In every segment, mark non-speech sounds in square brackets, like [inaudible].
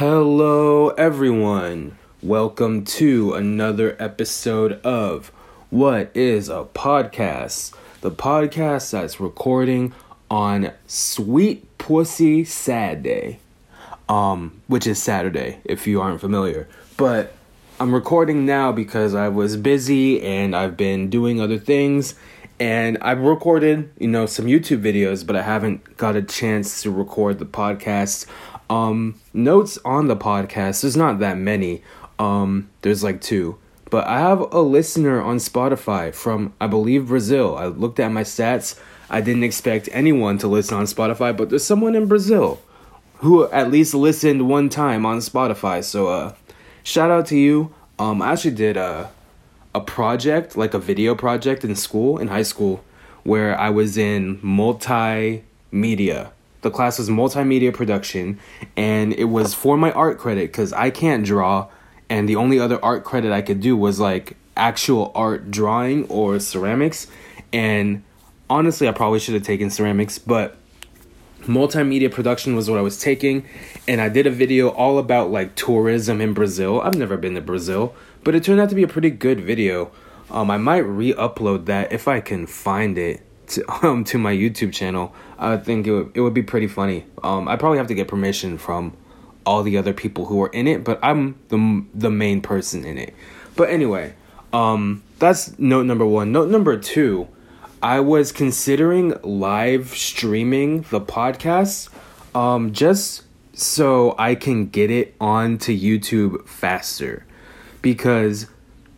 Hello, everyone. Welcome to another episode of What is a Podcast? The podcast that's recording on Sweet Pussy Sad Day, um, which is Saturday, if you aren't familiar. But I'm recording now because I was busy and I've been doing other things. And I've recorded, you know, some YouTube videos, but I haven't got a chance to record the podcast. Um, notes on the podcast, there's not that many. Um, there's like two. But I have a listener on Spotify from, I believe, Brazil. I looked at my stats. I didn't expect anyone to listen on Spotify, but there's someone in Brazil who at least listened one time on Spotify. So, uh, shout out to you. Um, I actually did a a project, like a video project in school, in high school, where I was in multimedia. The class was multimedia production, and it was for my art credit because I can't draw, and the only other art credit I could do was like actual art drawing or ceramics. And honestly, I probably should have taken ceramics, but multimedia production was what I was taking, and I did a video all about like tourism in Brazil. I've never been to Brazil, but it turned out to be a pretty good video. Um, I might re-upload that if I can find it to [laughs] um to my YouTube channel. I think it would, it would be pretty funny. Um, I probably have to get permission from all the other people who are in it, but I'm the the main person in it. But anyway, um, that's note number one. Note number two I was considering live streaming the podcast um, just so I can get it onto YouTube faster because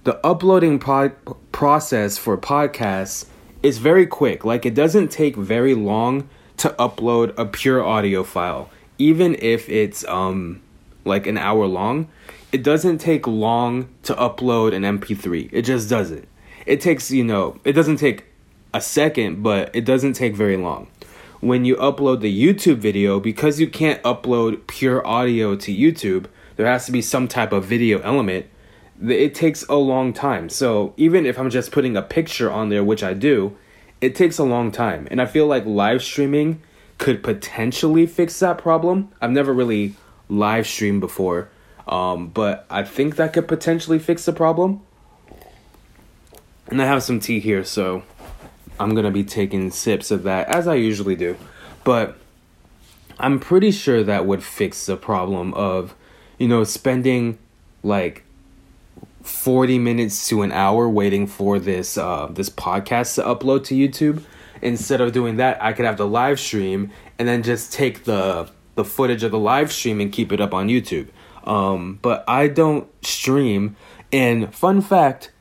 the uploading pod- process for podcasts is very quick. Like, it doesn't take very long to upload a pure audio file, even if it's um, like an hour long. It doesn't take long to upload an MP3. It just doesn't. It takes, you know, it doesn't take a second, but it doesn't take very long. When you upload the YouTube video, because you can't upload pure audio to YouTube, there has to be some type of video element. It takes a long time. So even if I'm just putting a picture on there, which I do, it takes a long time. And I feel like live streaming could potentially fix that problem. I've never really live streamed before, um, but I think that could potentially fix the problem. And I have some tea here, so I'm gonna be taking sips of that as I usually do. But I'm pretty sure that would fix the problem of, you know, spending like 40 minutes to an hour waiting for this uh, this podcast to upload to YouTube. Instead of doing that, I could have the live stream and then just take the the footage of the live stream and keep it up on YouTube. Um, but I don't stream. And fun fact,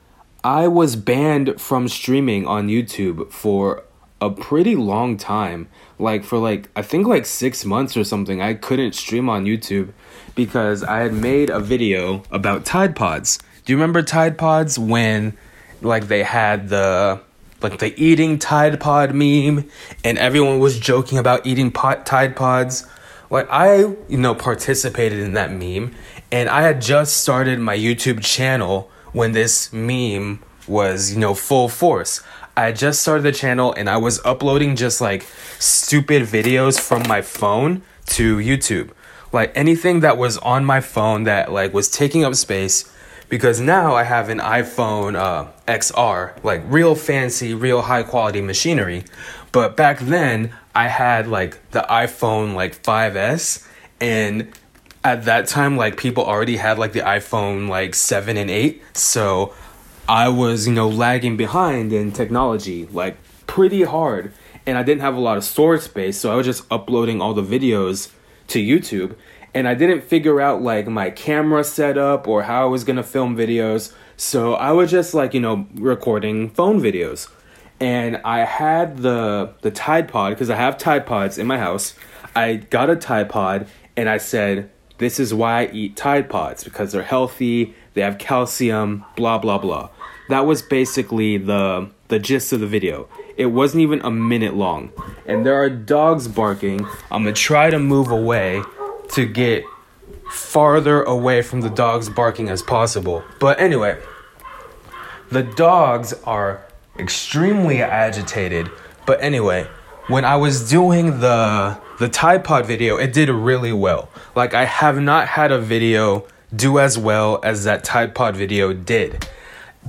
I was banned from streaming on YouTube for a pretty long time. Like for like I think like 6 months or something. I couldn't stream on YouTube because I had made a video about Tide Pods. Do you remember Tide Pods when like they had the like the eating Tide Pod meme and everyone was joking about eating pot Tide Pods? Like I, you know, participated in that meme and I had just started my YouTube channel when this meme was, you know, full force. I just started the channel and I was uploading just like stupid videos from my phone to YouTube. Like anything that was on my phone that like was taking up space because now I have an iPhone uh, XR, like real fancy, real high quality machinery. But back then I had like the iPhone like 5S and at that time like people already had like the iphone like 7 and 8 so i was you know lagging behind in technology like pretty hard. And i didn't have a lot of storage space. So i was just uploading all the videos to youtube and i didn't figure out like my camera setup or how i was to film videos so i was just like you know recording phone videos and i had the the tide pod because i have tide pods in my house i got a tide pod and i said this is why I eat Tide Pods because they're healthy, they have calcium, blah blah blah. That was basically the the gist of the video. It wasn't even a minute long. And there are dogs barking. I'm to try to move away to get farther away from the dogs barking as possible. But anyway, the dogs are extremely agitated. But anyway, when I was doing the the Tide Pod video, it did really well. Like I have not had a video do as well as that Tide Pod video did.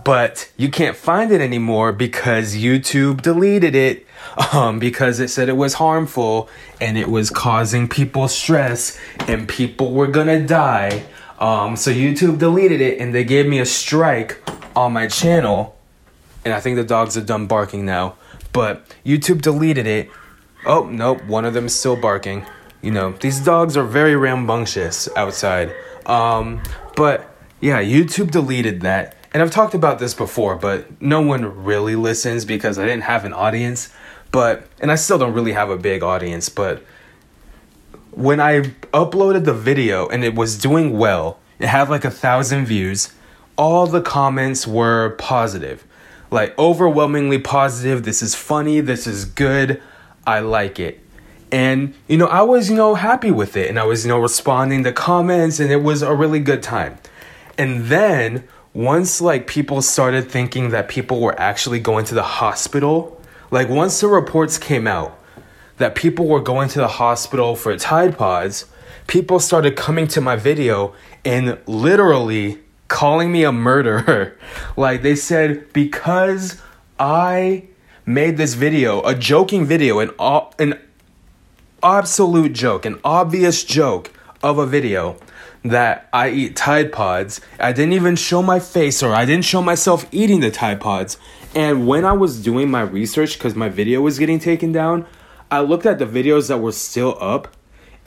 But you can't find it anymore because YouTube deleted it um, because it said it was harmful and it was causing people stress and people were gonna die. Um, so YouTube deleted it and they gave me a strike on my channel. And I think the dogs are done barking now. But YouTube deleted it. Oh, nope, one of them is still barking. You know, these dogs are very rambunctious outside. Um, but yeah, YouTube deleted that. And I've talked about this before, but no one really listens because I didn't have an audience. But, and I still don't really have a big audience, but when I uploaded the video and it was doing well, it had like a thousand views, all the comments were positive. Like overwhelmingly positive. This is funny. This is good. I like it. And, you know, I was, you know, happy with it. And I was, you know, responding to comments and it was a really good time. And then once like people started thinking that people were actually going to the hospital, like once the reports came out that people were going to the hospital for Tide Pods, people started coming to my video and literally calling me a murderer. [laughs] like they said because I made this video, a joking video, an an absolute joke, an obvious joke of a video that I eat Tide Pods. I didn't even show my face or I didn't show myself eating the Tide Pods. And when I was doing my research, because my video was getting taken down, I looked at the videos that were still up.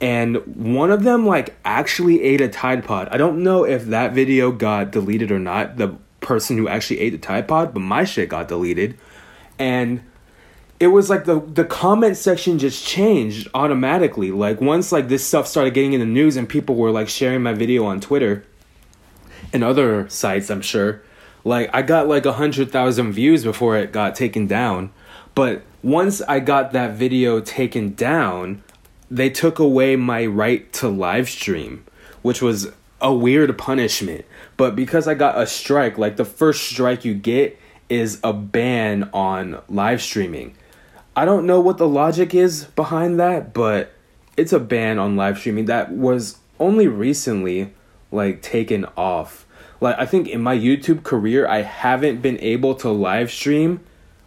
And one of them, like, actually ate a Tide Pod. I don't know if that video got deleted or not, the person who actually ate the Tide Pod, but my shit got deleted. And it was like the the comment section just changed automatically. Like once like this stuff started getting in the news and people were like sharing my video on Twitter and other sites, I'm sure. Like I got like a hundred thousand views before it got taken down. But once I got that video taken down, they took away my right to live stream, which was a weird punishment. But because I got a strike, like the first strike you get is a ban on live streaming. I don't know what the logic is behind that, but it's a ban on live streaming that was only recently like taken off. Like I think in my YouTube career I haven't been able to live stream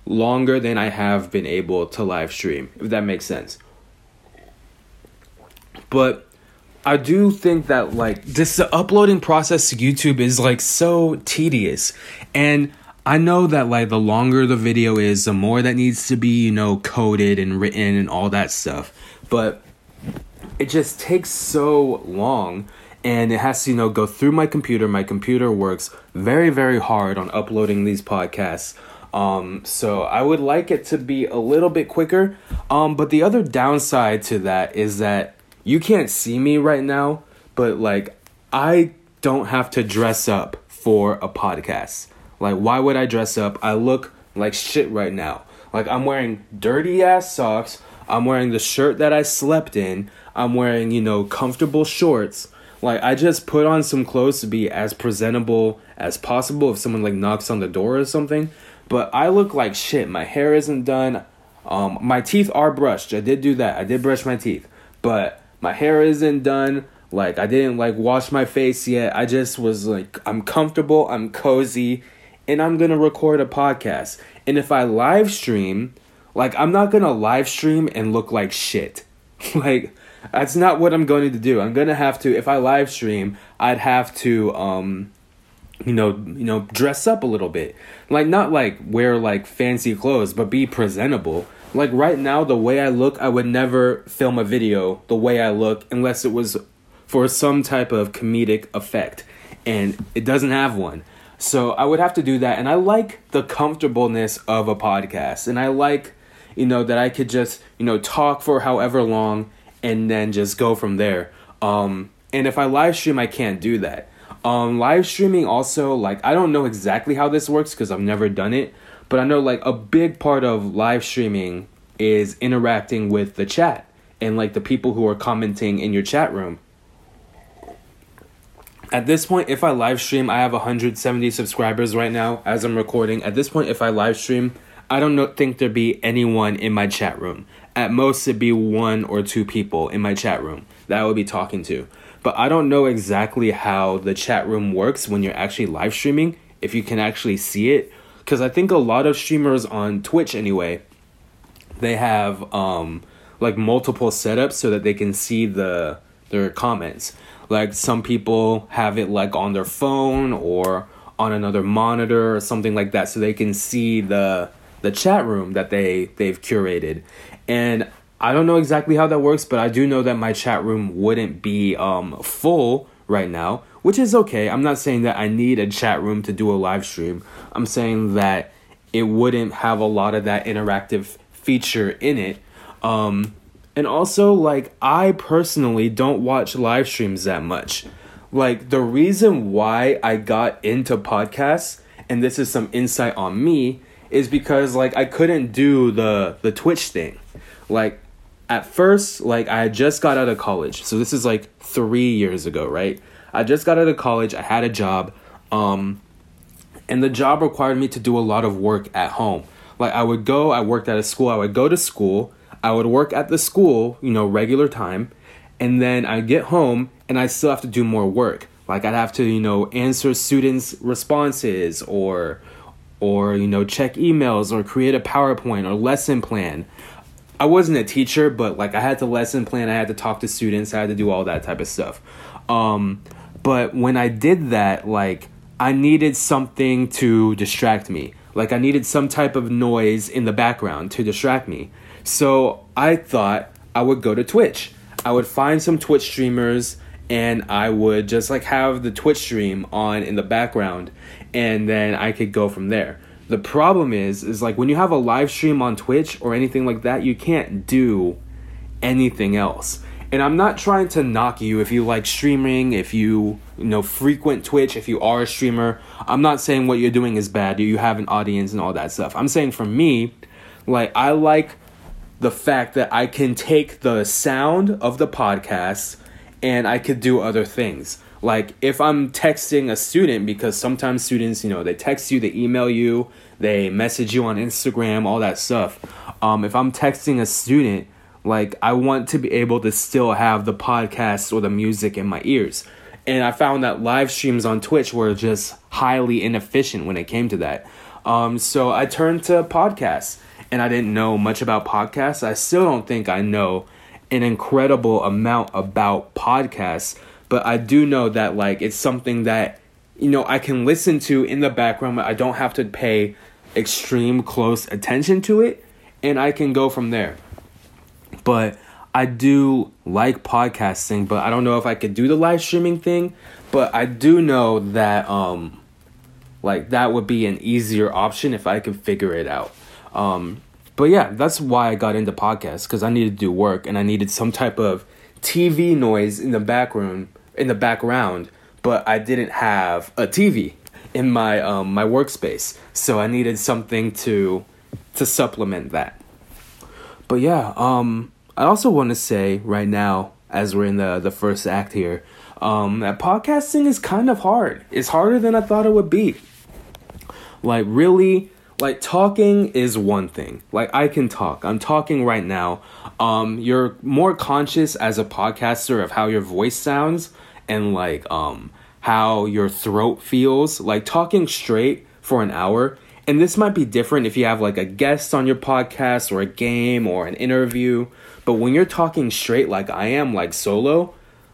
longer than I have been able to live stream, if that makes sense. But I do think that like this uploading process to YouTube is like so tedious and I know that like the longer the video is, the more that needs to be, you know, coded and written and all that stuff. But it just takes so long and it has to, you know, go through my computer. My computer works very, very hard on uploading these podcasts. Um, so I would like it to be a little bit quicker. Um, but the other downside to that is that you can't see me right now, but like I don't have to dress up for a podcast. Like, why would I dress up? I look like shit right now. Like, I'm wearing dirty ass socks. I'm wearing the shirt that I slept in. I'm wearing, you know, comfortable shorts. Like, I just put on some clothes to be as presentable as possible if someone, like, knocks on the door or something. But I look like shit. My hair isn't done. Um, my teeth are brushed. I did do that. I did brush my teeth. But my hair isn't done. Like, I didn't, like, wash my face yet. I just was, like, I'm comfortable. I'm cozy and I'm to record a podcast. And if I live stream, like I'm not to live stream and look like shit. [laughs] like that's not what I'm going to do. I'm to have to if I live stream, I'd have to um you know, you know, dress up a little bit. Like not like wear like fancy clothes, but be presentable. Like right now the way I look, I would never film a video the way I look unless it was for some type of comedic effect. And it doesn't have one. So I would have to do that. And I like the comfortableness of a podcast. And I like, you know, that I could just, you know, talk for however long and then just go from there. Um, and if I live stream, I can't do that. Um, live streaming also, like, I don't know exactly how this works because I've never done it. But I know, like, a big part of live streaming is interacting with the chat and, like, the people who are commenting in your chat room at this point, if I live stream, I have 170 subscribers right now as I'm recording. At this point, if I live stream, I don't know, think there'd be anyone in my chat room at most it'd be one or two people in my chat room that I would be talking to. But I don't know exactly how the chat room works when you're actually live streaming, if you can actually see it. Because I think a lot of streamers on Twitch, anyway, they have um, like multiple setups so that they can see the their comments. Like some people have it like on their phone or on another monitor or something like that so they can see the the chat room that they they've curated. And I don't know exactly how that works, but I do know that my chat room wouldn't be um, full right now, which is okay. I'm not saying that I need a chat room to do a live stream. I'm saying that it wouldn't have a lot of that interactive feature in it. Um, and also, like, I personally don't watch live streams that much. Like, the reason why I got into podcasts, and this is some insight on me, is because, like, I couldn't do the, the Twitch thing. Like, at first, like I just got out of college. So this is like three years ago, right? I just got out of college. I had a job. Um, and the job required me to do a lot of work at home. Like I would go, I worked at a school, I would go to school, I would work at the school, you know, regular time, and then I get home and I still have to do more work. Like I'd have to, you know, answer students' responses or or you know, check emails or create a PowerPoint or lesson plan. I wasn't a teacher, but like I had to lesson plan, I had to talk to students, I had to do all that type of stuff. Um, but when I did that, like I needed something to distract me. Like I needed some type of noise in the background to distract me. So I thought I would go to Twitch. I would find some Twitch streamers and I would just like have the Twitch stream on in the background and then I could go from there. The problem is, is like when you have a live stream on Twitch or anything like that, you can't do anything else. And I'm not trying to knock you if you like streaming, if you, you know, frequent Twitch, if you are a streamer. I'm not saying what you're doing is bad. You have an audience and all that stuff. I'm saying for me, like I like the fact that I can take the sound of the podcast and I could do other things like if i'm texting a student because sometimes students you know they text you they email you they message you on instagram all that stuff. Um, if i'm texting a student like i want to be able to still have the podcast or the music in my ears. And i found that live streams on twitch were just highly inefficient when it came to that. Um, so i turned to podcasts and i didn't know much about podcasts. I still don't think i know an incredible amount about podcasts but I do know that like it's something that you know I can listen to in the background. I don't have to pay extreme close attention to it, and I can go from there. But I do like podcasting, but I don't know if I could do the live streaming thing. But I do know that um like that would be an easier option if I could figure it out. Um but yeah, that's why I got into podcasts because I needed to do work and I needed some type of TV noise in the background in the background, but I didn't have a TV in my um, my workspace, so I needed something to to supplement that. But yeah, um, I also want to say right now, as we're in the the first act here, um, that podcasting is kind of hard. It's harder than I thought it would be. Like really, like talking is one thing. Like I can talk. I'm talking right now. Um, you're more conscious as a podcaster of how your voice sounds and like um how your throat feels. Like talking straight for an hour. And this might be different if you have like a guest on your podcast or a game or an interview. But when you're talking straight like I am like solo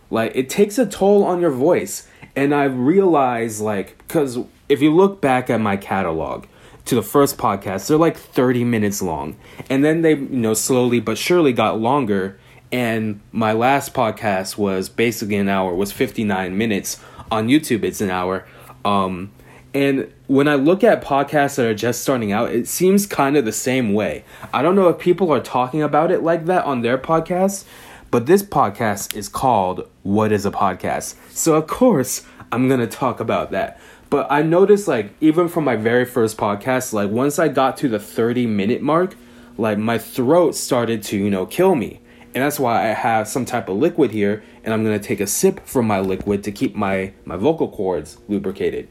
like it takes a toll on your voice. And I've realized like cuz if you look back at my catalog to the first podcast they're like 30 minutes long. And then they you know slowly but surely got longer and my last podcast was basically an hour was 59 minutes on youtube. It's an hour. Um, and when i look at podcasts that are just starting out it seems kind of the same way. I don't know if people are talking about it like that on their podcasts but this podcast is called what is a podcast? So of course i'm gonna talk about that. But i noticed like even from my very first podcast like once i got to the 30 minute mark like my throat started to you know kill me and that's why I have some type of liquid here and I'm gonna take a sip from my liquid to keep my, my vocal cords lubricated.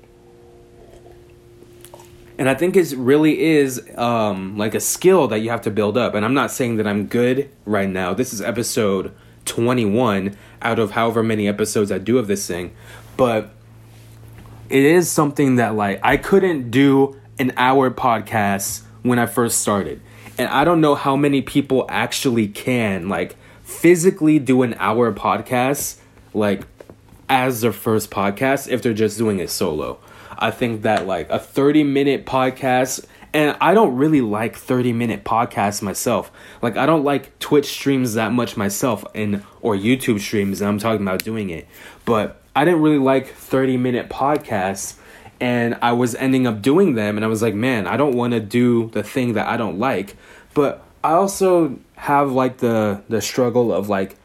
and I think it really is um, like a skill that you have to build up. And I'm not saying that I'm good right now. This is episode 21 out of however many episodes I do of this thing, but it is something that like I couldn't do an hour podcast when I first started. And I don't know how many people actually can like physically do an hour podcast like as their first podcast if they're just doing it solo. I think that like a 30 minute podcast and I don't really like 30 minute podcasts myself. Like I don't like Twitch streams that much myself and or YouTube streams and I'm talking about doing it. But I didn't really like 30 minute podcasts and I was ending up doing them and I was like, man, I don't want to do the thing that I don't like. But I also have like the the struggle of like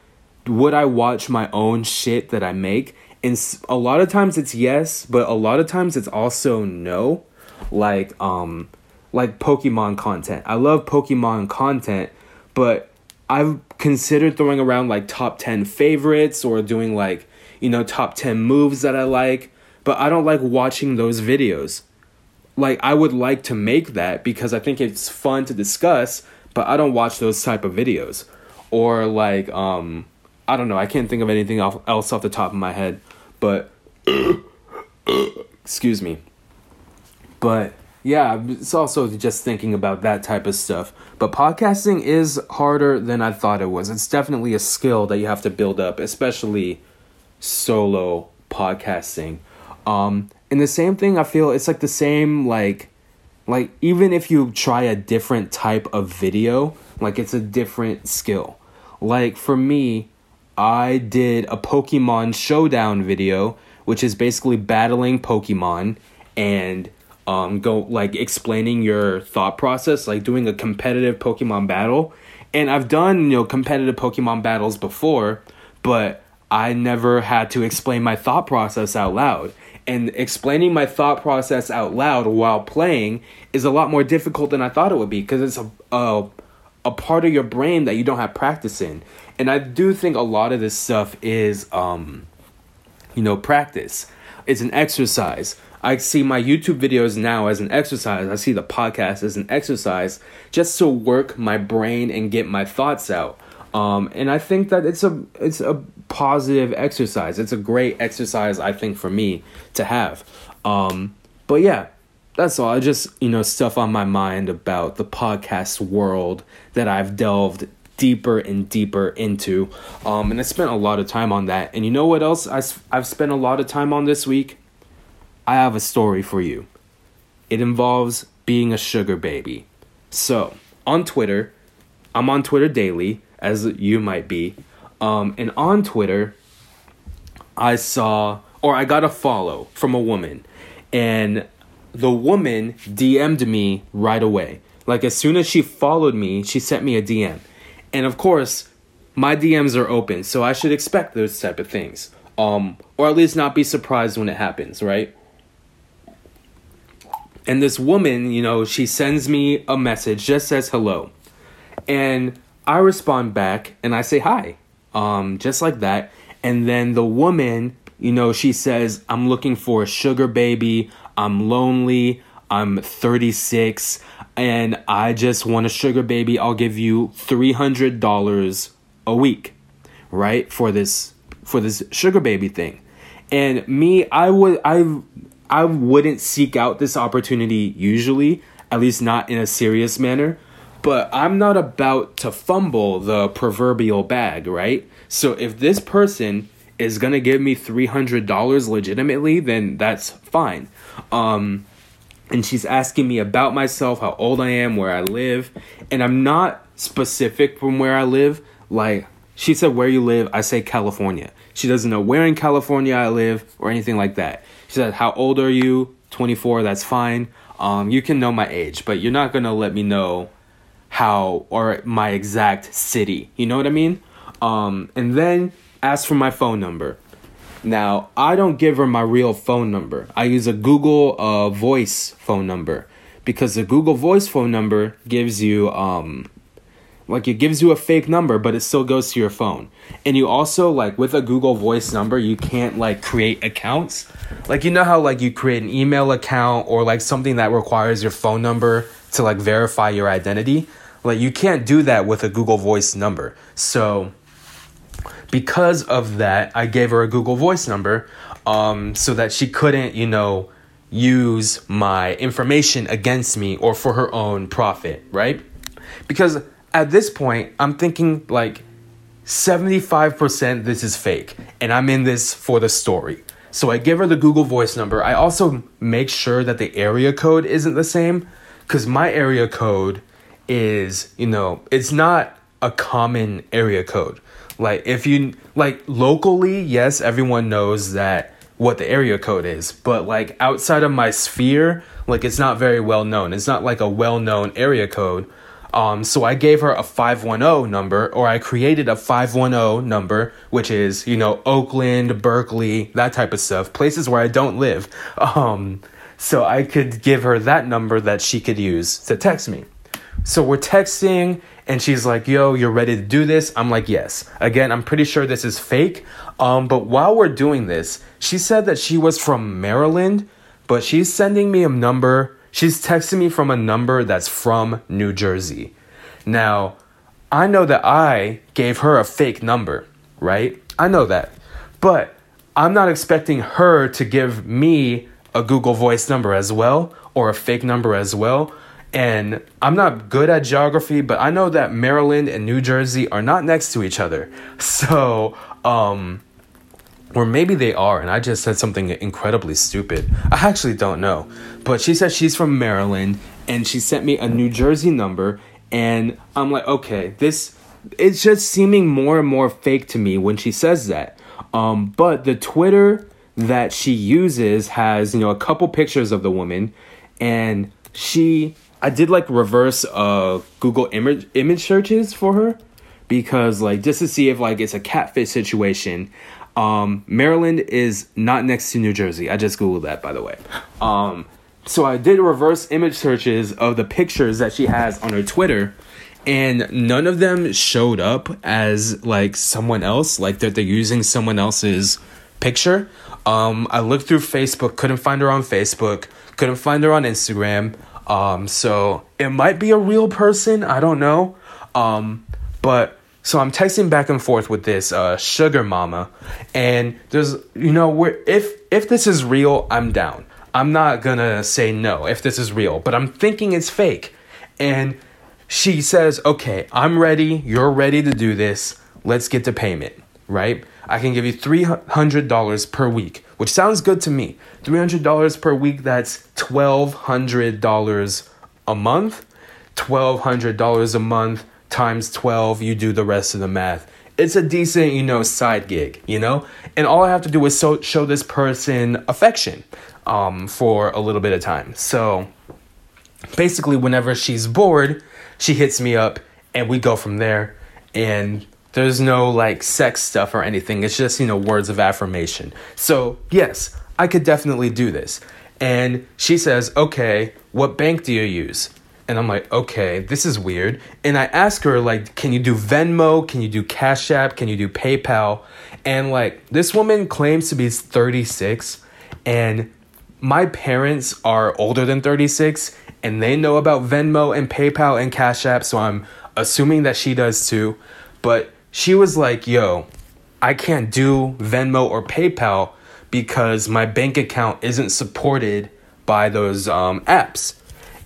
would I watch my own shit that I make? And a lot of times it's yes, but a lot of times it's also no. Like um like Pokemon content. I love Pokemon content, but I've considered throwing around like top 10 favorites or doing like, you know, top 10 moves that I like, but I don't like watching those videos. Like I would like to make that because I think it's fun to discuss, but I don't watch those type of videos. Or like um I don't know, I can't think of anything else off the top of my head, but [coughs] excuse me. But yeah, it's also just thinking about that type of stuff. But podcasting is harder than I thought it was. It's definitely a skill that you have to build up, especially solo podcasting. Um, and the same thing, I feel it's like the same, like, like even if you try a different type of video, like it's a different skill. Like for me, I did a Pokemon Showdown video, which is basically battling Pokemon and um, go like explaining your thought process, like doing a competitive Pokemon battle. And I've done you know competitive Pokemon battles before, but I never had to explain my thought process out loud. And explaining my thought process out loud while playing is a lot more difficult than I thought it would be because it's a, a a part of your brain that you don't have practice in. And I do think a lot of this stuff is um you know practice. It's an exercise. I see my YouTube videos now as an exercise. I see the podcast as an exercise just to work my brain and get my thoughts out. Um, and I think that it's a it's a positive exercise. It's a great exercise I think for me to have. Um, but yeah, that's all. I just you know stuff on my mind about the podcast world that I've delved deeper and deeper into. Um, and I spent a lot of time on that. And you know what else I, I've spent a lot of time on this week? I have a story for you. It involves being a sugar baby. So, on Twitter, I'm on Twitter daily, as you might be. Um, and on Twitter, I saw, or I got a follow from a woman. And the woman DM'd me right away. Like, as soon as she followed me, she sent me a DM. And of course, my DMs are open, so I should expect those type of things. Um, or at least not be surprised when it happens, right? And this woman, you know, she sends me a message, just says hello. And I respond back and I say hi, um, just like that. And then the woman, you know, she says, I'm looking for a sugar baby. I'm lonely. I'm 36 and I just want a sugar baby. I'll give you $300 a week, right? For this for this sugar baby thing. And me, I would I I wouldn't seek out this opportunity usually, at least not in a serious manner. But I'm not about to fumble the proverbial bag, right? So if this person is gonna give me three hundred dollars legitimately, then that's fine. Um, and she's asking me about myself, how old I am, where I live, and I'm not specific from where I live. Like she said, where you live, I say California. She doesn't know where in California I live or anything like that. She said, How old are you? 24, that's fine. Um, you can know my age, but you're not gonna let me know how or my exact city. You know what I mean? Um, and then ask for my phone number. Now, I don't give her my real phone number. I use a Google uh, Voice phone number because the Google Voice phone number gives you um, like it gives you a fake number but it still goes to your phone and you also like with a google voice number you can't like create accounts like you know how like you create an email account or like something that requires your phone number to like verify your identity like you can't do that with a google voice number so because of that i gave her a google voice number um, so that she couldn't you know use my information against me or for her own profit right because at this point, I'm thinking like 75% this is fake and I'm in this for the story. So I give her the Google Voice number. I also make sure that the area code isn't the same cuz my area code is, you know, it's not a common area code. Like if you like locally, yes, everyone knows that what the area code is, but like outside of my sphere, like it's not very well known. It's not like a well-known area code um, so I gave her a 510 number, or I created a 510 number, which is, you know, Oakland, Berkeley, that type of stuff, places where I don't live. [laughs] Um, so I could give her that number that she could use to text me. So we're texting, and she's like, Yo, you're ready to do this? I'm like, Yes. Again, I'm pretty sure this is fake. Um, but while we're doing this, she said that she was from Maryland, but she's sending me a number She's texting me from a number that's from New Jersey. Now, I know that I gave her a fake number, right? I know that. But I'm not expecting her to give me a Google Voice number as well or a fake number as well. And I'm not good at geography, but I know that Maryland and New Jersey are not next to each other. [laughs] So, um, or maybe they are, and I just said something incredibly stupid. I actually don't know. But she said she's from Maryland, and she sent me a New Jersey number, and I'm like, okay, this it's just seeming more and more fake to me when she says that. Um, but the Twitter that she uses has, you know, a couple pictures of the woman, and she I did like reverse uh Google image image searches for her because like just to see if like it's a catfish situation. Um, Maryland is not next to New Jersey. I just googled that, by the way. Um, so I did reverse image searches of the pictures that she has on her Twitter, and none of them showed up as like someone else, like that they're using someone else's picture. Um, I looked through Facebook, couldn't find her on Facebook, couldn't find her on Instagram. Um, so it might be a real person. I don't know. Um, but so I'm texting back and forth with this uh, sugar mama, and there's you know where if if this is real, I'm down. I'm not gonna say no if this is real, but I'm thinking it's fake. And she says, "Okay, I'm ready. You're ready to do this. Let's get to payment." Right? I can give you three hundred dollars per week, which sounds good to me. Three hundred dollars per week. That's twelve hundred dollars a month. Twelve hundred dollars a month times 12, you do the rest of the math. It's a decent, you know, side gig, you know? And all I have to do is so, show this person affection um, for a little bit of time. So basically, whenever she's bored, she hits me up and we go from there. And there's no like sex stuff or anything. It's just, you know, words of affirmation. So, yes, I could definitely do this. And she says, okay, what bank do you use? And I'm like, okay, this is weird. And I ask her, like, can you do Venmo? Can you do Cash App? Can you do PayPal? And like, this woman claims to be 36, and my parents are older than 36, and they know about Venmo and PayPal and Cash App, so I'm assuming that she does too. But she was like, yo, I can't do Venmo or PayPal because my bank account isn't supported by those um, apps.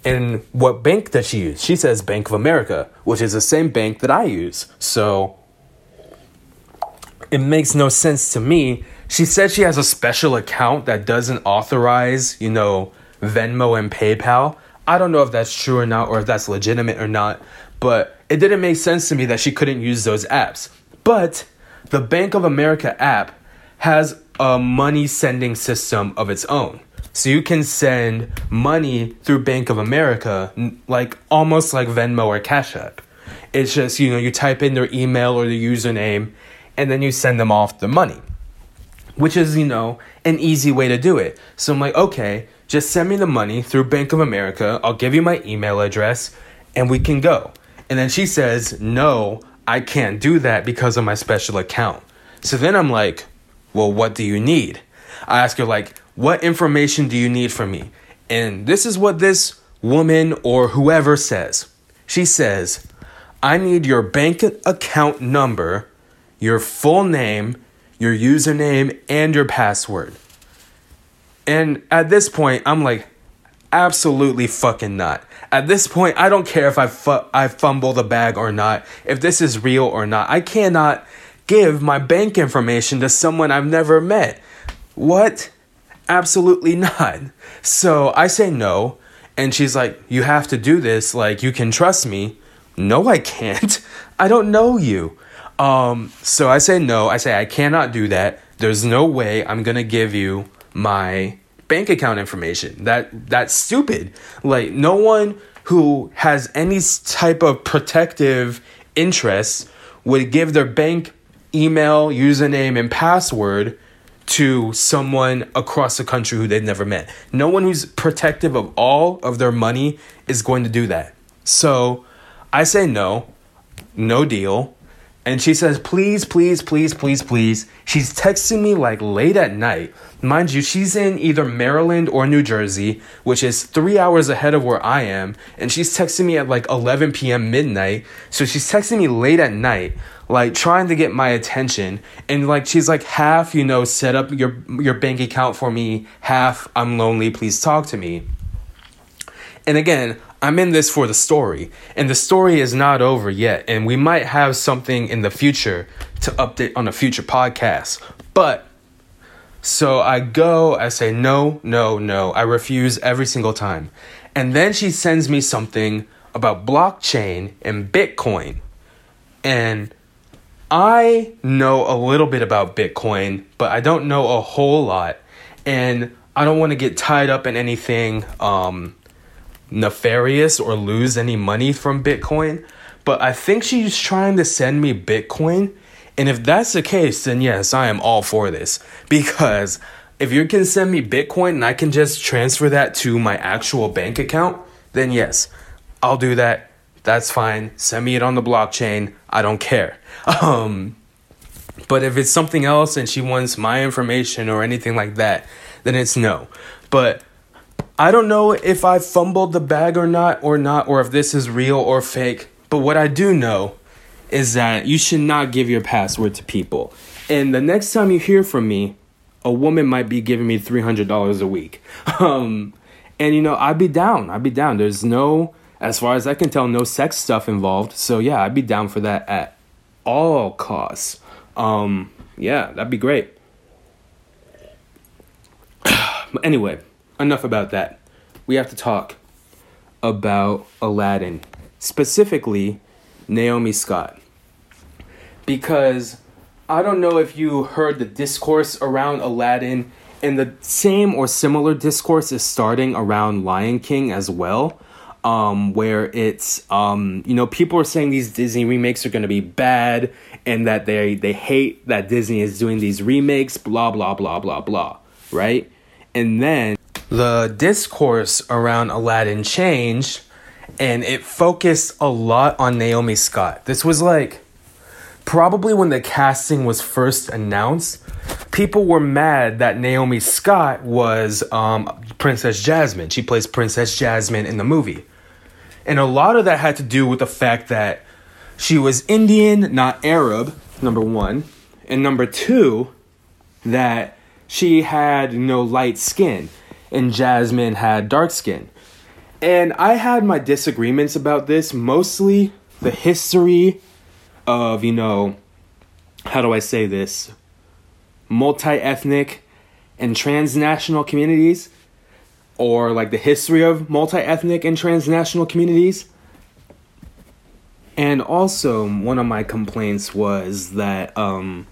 And what bank does she use? She says Bank of America, which is the same bank that I use. So it makes no sense to me. She said she has a special account that doesn't authorize, you know, Venmo and PayPal. I don't know if that's true or not, or if that's legitimate or not, but it didn't make sense to me that she couldn't use those apps. But the Bank of America app has a money sending system of its own. So you can send money through Bank of America, like almost like Venmo or Cash App. It's just, you know, you type in their email or the username and then you send them off the money, which is, you know, an easy way to do it. So I'm like, okay, just send me the money through Bank of America. I'll give you my email address and we can go. And then she says, No, I can't do that because of my special account. So then I'm like, Well, what do you need? I ask her, like, what information do you need from me? And this is what this woman or whoever says. She says, I need your bank account number, your full name, your username, and your password. And at this point, I'm like, absolutely fucking not. At this point, I don't care if I fu- I fumble the bag or not, if this is real or not. I cannot give my bank information to someone I've never met. What? Absolutely not. So I say no, and she's like, You have to do this. Like, you can trust me. No, I can't. [laughs] I don't know you. Um, so I say no. I say I cannot do that. There's no way I'm gonna give you my bank account information. That that's stupid. Like no one who has any type of protective interests would give their bank email, username, and password to someone across the country who they've never met. No one who's protective of all of their money is going to do that. So I say no, no deal. And she says, please, please, please, please, please. She's texting me like late at night. Mind you, she's in either Maryland or New Jersey, which is three hours ahead of where I am. And she's texting me at like 11 p.m. midnight. So she's texting me late at night, like trying to get my attention. And like she's like, half, you know, set up your your bank account for me, half, I'm lonely, please talk to me. And again, I'm in this for the story, and the story is not over yet, and we might have something in the future to update on a future podcast. But so I go, I say no, no, no. I refuse every single time. And then she sends me something about blockchain and Bitcoin. And I know a little bit about Bitcoin, but I don't know a whole lot. And I don't want to get tied up in anything um, nefarious or lose any money from Bitcoin. But I think she's trying to send me Bitcoin. And if that's the case, then yes, I am all for this. Because if you can send me Bitcoin and I can just transfer that to my actual bank account, then yes, I'll do that. That's fine. Send me it on the blockchain. I don't care. [laughs] Um, but if it's something else and she wants my information or anything like that, then it's no. But I don't know if I fumbled the bag or not, or not, or if this is real or fake. But what I do know is that you should not give your password to people. And the next time you hear from me, a woman might be giving me $300 a week. [laughs] Um, and you know, I'd be down. I'd be down. There's no, as far as I can tell, no sex stuff involved. So yeah, I'd be down for that at all costs. Um, yeah, that'd be great. [sighs] anyway, enough about that. We have to talk about Aladdin, specifically Naomi Scott. Because I don't know if you heard the discourse around Aladdin, and the same or similar discourse is starting around Lion King as well. Um, where it's um, you know people are saying these Disney remakes are going to be bad and that they they hate that Disney is doing these remakes blah blah blah blah blah right and then the discourse around Aladdin changed and it focused a lot on Naomi Scott. This was like probably when the casting was first announced, people were mad that Naomi Scott was um, Princess Jasmine. She plays Princess Jasmine in the movie. And a lot of that had to do with the fact that she was Indian, not Arab, number one. And number two, that she had no light skin and Jasmine had dark skin. And I had my disagreements about this, mostly the history of, you know, how do I say this? Multi ethnic and transnational communities or like the history of multi ethnic and transnational communities. And also, one of my complaints was that um,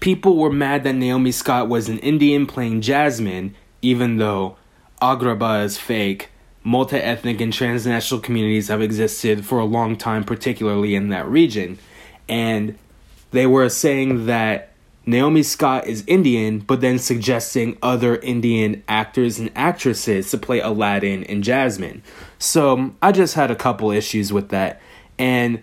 people were mad that Naomi Scott was an Indian playing Jasmine, even though Agrabah is fake. Multi ethnic and transnational communities have existed for a long time, particularly in that region. And they were saying that Naomi Scott is Indian, but then suggesting other Indian actors and actresses to play Aladdin and Jasmine. So I just had a couple issues with that. And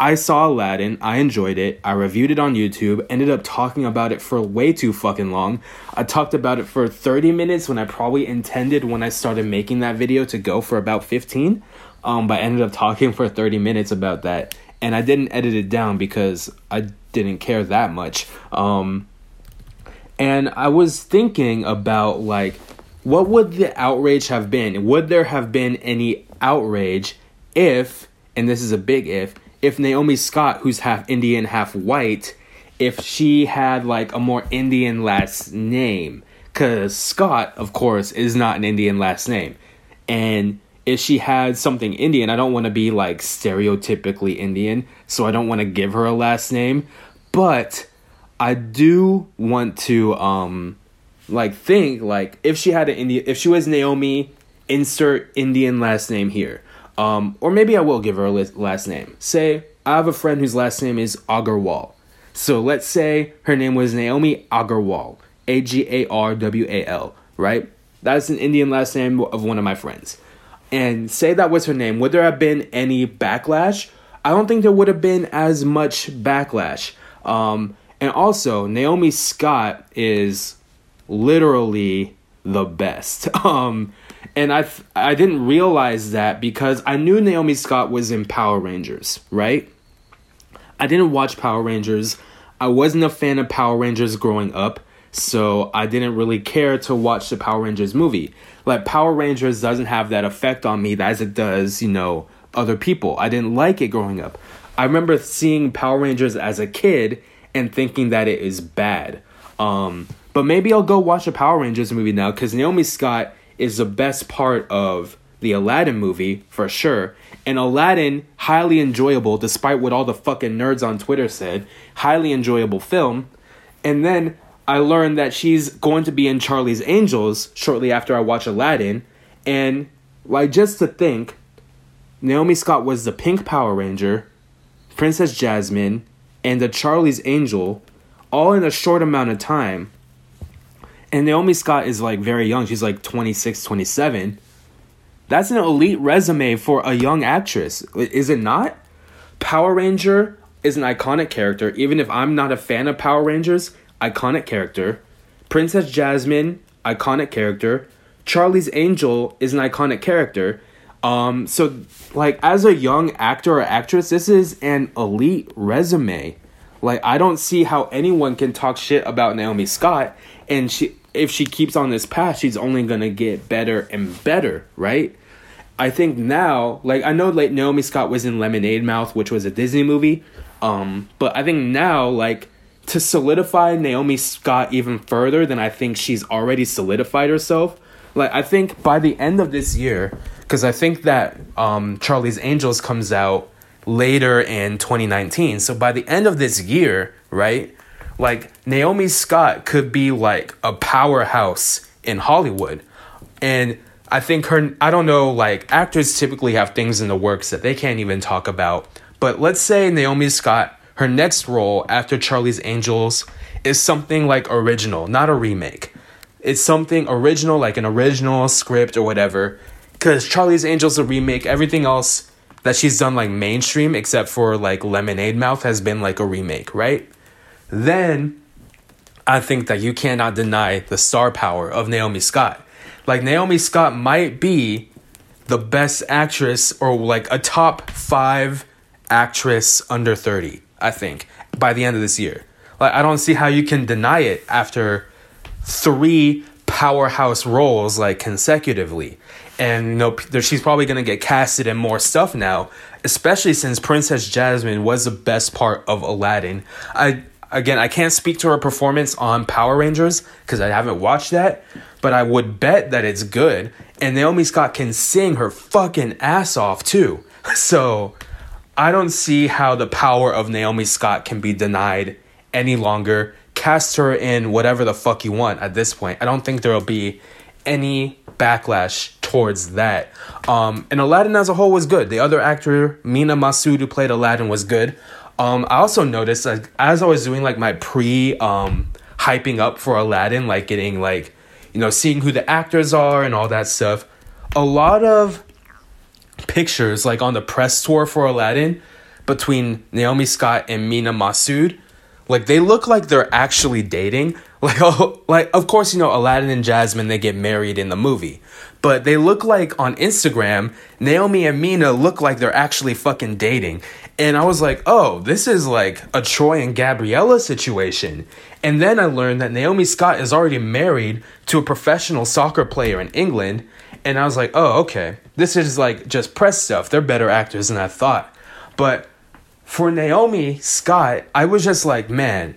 I saw Aladdin, I enjoyed it, I reviewed it on YouTube, ended up talking about it for way too fucking long. I talked about it for 30 minutes when I probably intended when I started making that video to go for about 15. Um, but I ended up talking for 30 minutes about that. And I didn't edit it down because I didn't care that much. Um, and I was thinking about like, what would the outrage have been? Would there have been any outrage if, and this is a big if, if Naomi Scott, who's half Indian, half white, if she had like a more Indian last name. Because Scott, of course, is not an Indian last name. And if she had something Indian, I don't want to be like stereotypically Indian, so I don't want to give her a last name. But I do want to um like think like if she had an Indian if she was Naomi, insert Indian last name here. Um, or maybe I will give her a last name. Say, I have a friend whose last name is Agarwal. So let's say her name was Naomi Agarwal. A G A R W A L, right? That's an Indian last name of one of my friends. And say that was her name. Would there have been any backlash? I don't think there would have been as much backlash. Um, and also, Naomi Scott is literally the best. [laughs] Um, and I I didn't realize that because I knew Naomi Scott was in Power Rangers, right? I didn't watch Power Rangers. I wasn't a fan of Power Rangers growing up, so I didn't really care to watch the Power Rangers movie. Like Power Rangers doesn't have that effect on me as it does, you know, other people. I didn't like it growing up. I remember seeing Power Rangers as a kid and thinking that it is bad. Um, but maybe I'll go watch a Power Rangers movie now because Naomi Scott is the best part of the Aladdin movie for sure. And Aladdin, highly enjoyable, despite what all the fucking nerds on Twitter said. Highly enjoyable film. And then I learned that she's going to be in Charlie's Angels shortly after I watch Aladdin. And like just to think, Naomi Scott was the Pink Power Ranger, Princess Jasmine, and the Charlie's Angel, all in a short amount of time and Naomi Scott is like very young. She's like 26, 27. That's an elite resume for a young actress. Is it not? Power Ranger is an iconic character. Even if I'm not a fan of Power Rangers, iconic character. Princess Jasmine, iconic character. Charlie's Angel is an iconic character. Um, so like as a young actor or actress, this is an elite resume. Like I don't see how anyone can talk shit about Naomi Scott and she if she keeps on this path, she's only gonna get better and better, right? I think now, like I know, like Naomi Scott was in Lemonade Mouth, which was a Disney movie, um, but I think now, like to solidify Naomi Scott even further than I think she's already solidified herself. Like I think by the end of this year, because I think that um, Charlie's Angels comes out later in 2019. So by the end of this year, right? Like Naomi Scott could be like a powerhouse in Hollywood. And I think her I don't know like actors typically have things in the works that they can't even talk about. But let's say Naomi Scott her next role after Charlie's Angels is something like original, not a remake. It's something original like an original script or whatever cuz Charlie's Angels a remake, everything else that she's done like mainstream except for like Lemonade Mouth has been like a remake, right? Then I think that you cannot deny the star power of Naomi Scott. Like Naomi Scott might be the best actress or like a top 5 actress under 30, I think, by the end of this year. Like I don't see how you can deny it after 3 powerhouse roles like consecutively. And you know she's probably going to get casted in more stuff now, especially since Princess Jasmine was the best part of Aladdin. I again, I can't speak to her performance on Power Rangers because I haven't watched that, but I would bet that it's good. And Naomi Scott can sing her fucking ass off too. [laughs] So I don't see how the power of Naomi Scott can be denied any longer. Cast her in whatever the fuck you want at this point. I don't think there'll be any backlash towards that. Um, and Aladdin as a whole was good. The other actor, Mena Massoud, who played Aladdin, was good. Um, I also noticed like as I was doing like my pre um hyping up for Aladdin, like getting like you know seeing who the actors are and all that stuff. A lot of pictures like on the press tour for Aladdin between Naomi Scott and Mena Massoud, Like they look like they're actually dating. [laughs] Like oh, like of course you know Aladdin and Jasmine they get married in the movie. But they look like on Instagram, Naomi and Mena look like they're actually fucking dating. And I was like, "Oh, this is like a Troy and Gabriella situation." And then I learned that Naomi Scott is already married to a professional soccer player in England. And I was like, oh, okay. This is like just press stuff. They're better actors than I thought. But for Naomi Scott, I was just like, man,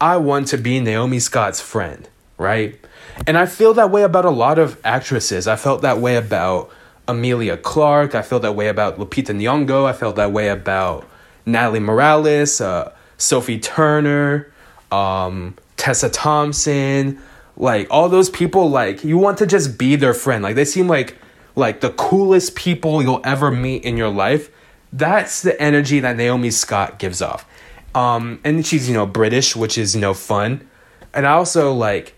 I want to be Naomi Scott's friend, right? And I feel that way about a lot of actresses. I felt that way about Emilia Clarke. I felt that way about Lupita Nyong'o. I felt that way about Natalie Morales, uh, Sophie Turner um, Tessa Thompson, like all those people, like you want to just be their friend. Like they seem like like the coolest people you'll ever meet in your life. That's the energy that Naomi Scott gives off. Um, and she's you know British, which is you know fun, and I also like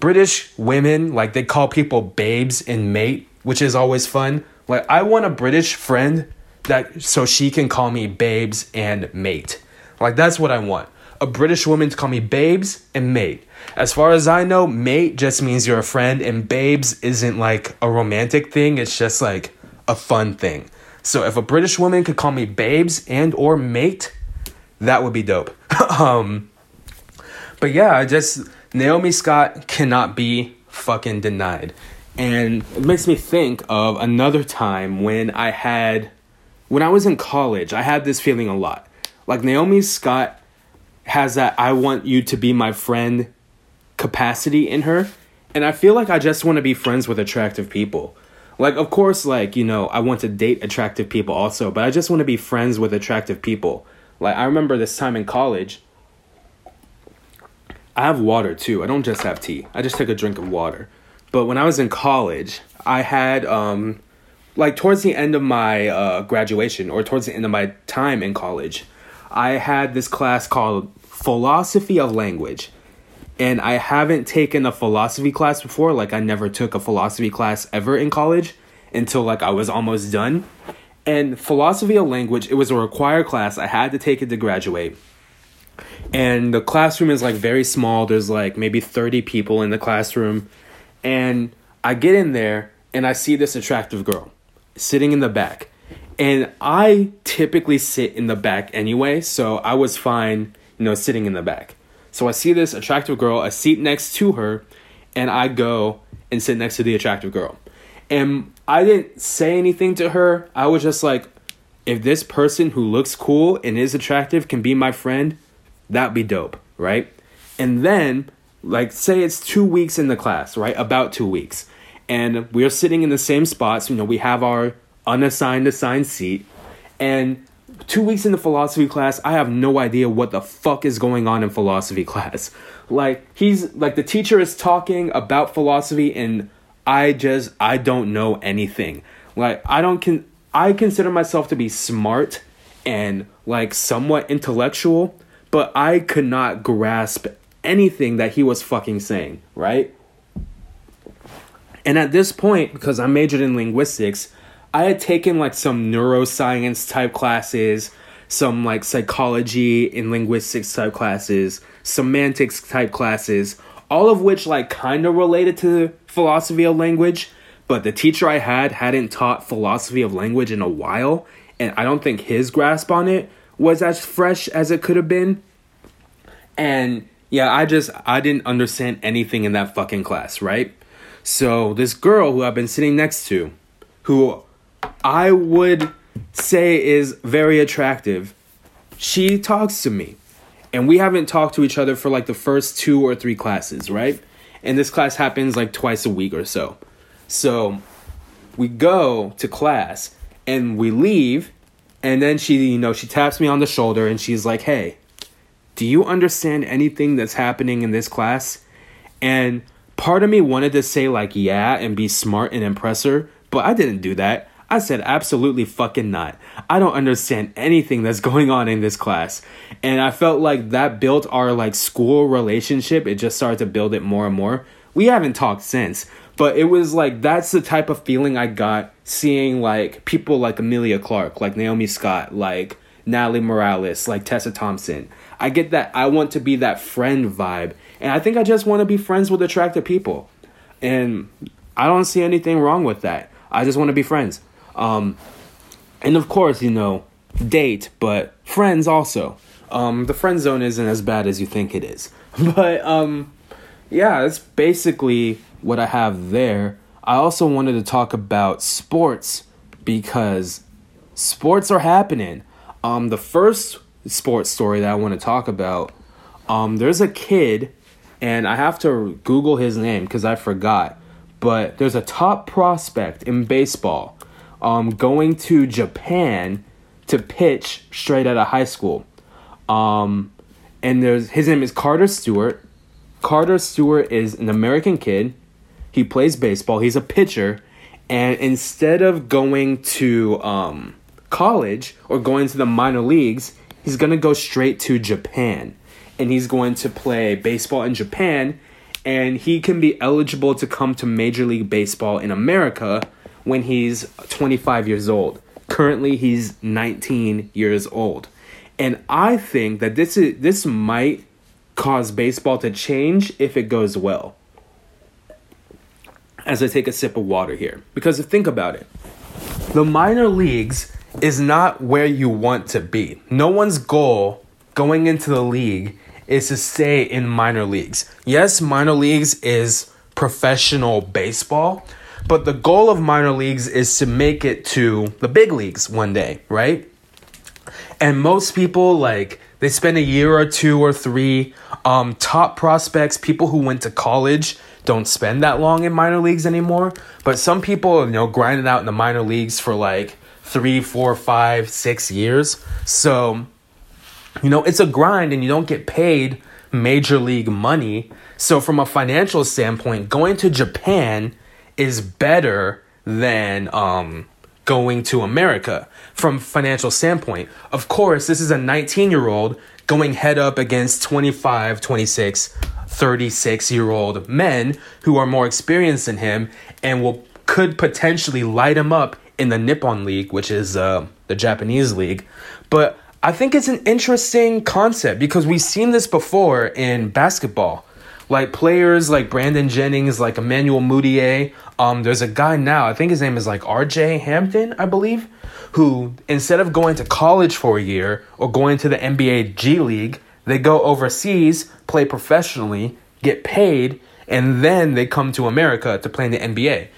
British women. Like they call people babes and mate, which is always fun. Like I want a British friend that so she can call me babes and mate. Like that's what I want a British woman to call me babes and mate. As far as I know, mate just means you're a friend, and babes isn't like a romantic thing, it's just like a fun thing. So if a British woman could call me babes and or mate, that would be dope. [laughs] um but yeah, I just Naomi Scott cannot be fucking denied. And it makes me think of another time when I had when I was in college, I had this feeling a lot. Like Naomi Scott has that I want you to be my friend capacity in her. And I feel like I just want to be friends with attractive people. Like, of course, like, you know, I want to date attractive people also, but I just want to be friends with attractive people. Like, I remember this time in college, I have water too. I don't just have tea, I just take a drink of water. But when I was in college, I had, um, like, towards the end of my uh, graduation or towards the end of my time in college, I had this class called philosophy of language. And I haven't taken a philosophy class before. Like, I never took a philosophy class ever in college until like I was almost done. And philosophy of language, it was a required class. I had to take it to graduate. And the classroom is like very small. There's like maybe 30 people in the classroom. And I get in there and I see this attractive girl sitting in the back. And I typically sit in the back anyway, so I was fine you know, sitting in the back. So I see this attractive girl, a seat next to her, and I go and sit next to the attractive girl. And I didn't say anything to her. I was just like, if this person who looks cool and is attractive can be my friend, that'd be dope, right? And then, like, say it's two weeks in the class, right? About two weeks. And we're sitting in the same spots. You know, we have our unassigned assigned seat. And two weeks in the philosophy class, I have no idea what the fuck is going on in philosophy [laughs] class. Like he's like the teacher is talking about philosophy and I just I don't know anything. Like I don't can I consider myself to be smart and like somewhat intellectual, but I could not grasp anything that he was fucking saying, right? And at this point, because I majored in linguistics, I had taken like some neuroscience type classes, some like psychology and linguistics type classes, semantics type classes, all of which like kind of related to philosophy of language, but the teacher I had hadn't taught philosophy of language in a while, and I don't think his grasp on it was as fresh as it could have been. And yeah, I just I didn't understand anything in that fucking class, right? So this girl who I've been sitting next to, who I would say is very attractive. She talks to me. And we haven't talked to each other for like the first two or three classes, right? And this class happens like twice a week or so. So we go to class and we leave and then she, you know, she taps me on the shoulder and she's like, "Hey, do you understand anything that's happening in this class?" And part of me wanted to say like, "Yeah," and be smart and impress her, but I didn't do that. I said, absolutely fucking not. I don't understand anything that's [laughs] going on in this class. And I felt like that built our like school relationship. It just started to build it more and more. we haven't talked since. But it was like that's the type of feeling I got seeing like people like Emilia Clarke, like Naomi Scott, like Natalie Morales, like Tessa Thompson. I get that I want to be that friend vibe. And I think I just want to be friends with attractive people. And I don't see anything wrong with that. I just want to be friends. Um, and of course, you know, date, but friends also. Um, the friend zone isn't as bad as you think it is. [laughs] But um, yeah, that's basically what I have there. I also wanted to talk about sports because sports are happening. Um, the first sports story that I want to talk about, um, there's a kid, and I have to Google his name because I forgot. But there's a top prospect in baseball um, going to Japan to pitch straight out of high school. Um, and there's his name is Carter Stewart. Carter Stewart is an American kid. He plays baseball. He's a pitcher, and instead of going to um, college or going to the minor leagues, he's gonna go straight to Japan, and he's going to play baseball in Japan. And he can be eligible to come to Major League Baseball in America when he's 25 years old. Currently, he's 19 years old. And I think that this is this might cause baseball to change if it goes well. As I take a sip of water here, because think about it. The minor leagues is not where you want to be. No one's goal going into the league is to stay in minor leagues. Yes, minor leagues is professional baseball, but the goal of minor leagues is to make it to the big leagues one day, right? And most people like they spend a year or two or three. Um, top prospects, people who went to college, don't spend that long in minor leagues anymore. But some people, you know, grinded out in the minor leagues for like three, four, five, six years. So, you know, it's a grind and you don't get paid major league money. So, from a financial standpoint, going to Japan is better than um, going to America from financial standpoint. Of course, this is a 19 year old going head up against 25, 26, 36 year old men who are more experienced than him and will could potentially light him up in the Nippon League, which is uh, the Japanese league. But I think it's an interesting concept because we've seen this before in basketball. Like players like Brandon Jennings, like Emmanuel Mudiay. Um, there's a guy now, I think his name is like RJ Hampton, I believe, who instead of going to college for a year or going to the NBA G League, they go overseas, play professionally, get paid, and then they come to America to play in the NBA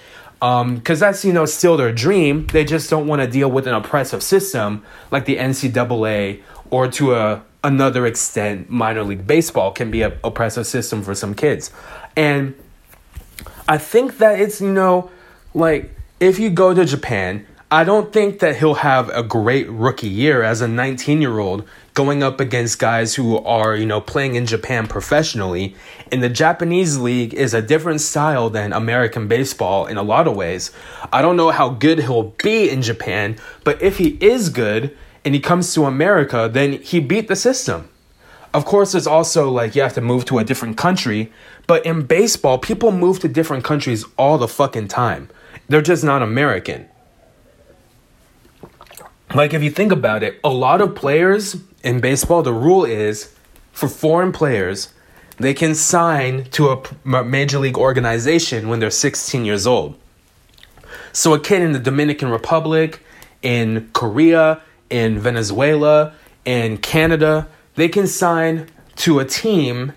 because um, that's you know still their dream. They just don't want to deal with an oppressive system like the NCAA or to a another extent minor league baseball can be an oppressive system for some kids, and I think that it's you know like if you go to Japan, I don't think that he'll have a great rookie year as a 19 year old going up against guys who are, you know, playing in Japan professionally. And the Japanese league is a different style than American baseball in a lot of ways. I don't know how good he'll be in Japan, but if he is good and he comes to America, then he beat the system. Of course, there's also like you have to move to a different country, but in baseball, people move to different countries all the fucking time. They're just not American. Like, if you think about it, a lot of players in baseball, the rule is for foreign players, they can sign to a major league organization when they're 16 years old. So a kid in the Dominican Republic, in Korea, in Venezuela, in Canada, they can sign to a team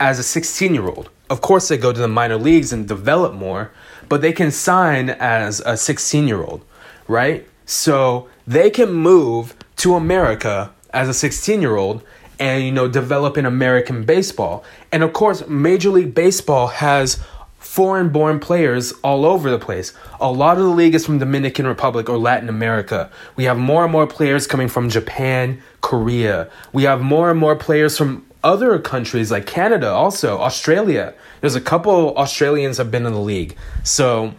as a 16 year old. Of course, they go to the minor leagues and develop more, but they can sign as a 16 year old, right? So they can move to America as a 16 year old and you know develop in American baseball. And of course, Major League Baseball has foreign born players all over the place. A lot of the league is from Dominican Republic or Latin America. We have more and more players coming from Japan, Korea. We have more and more players from other countries like Canada also, Australia. There's a couple Australians have been in the league. So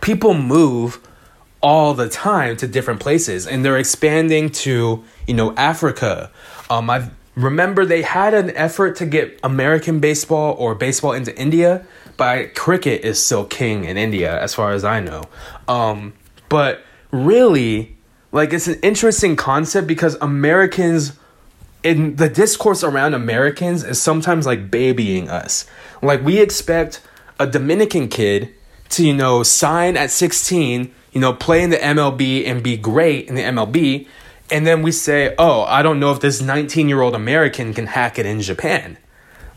people move all the time to different places and they're expanding to you know africa um i've remember they had an effort to get American baseball or baseball into India, but cricket is still king in India as far as I know. Um, but really, like it's an interesting concept because Americans in the discourse around Americans is sometimes like babying us. Like we expect a Dominican kid to, you know, sign at 16, you know, play in the MLB and be great in the MLB, and then we say, "Oh, I don't know if this 19-year-old American can hack it in Japan."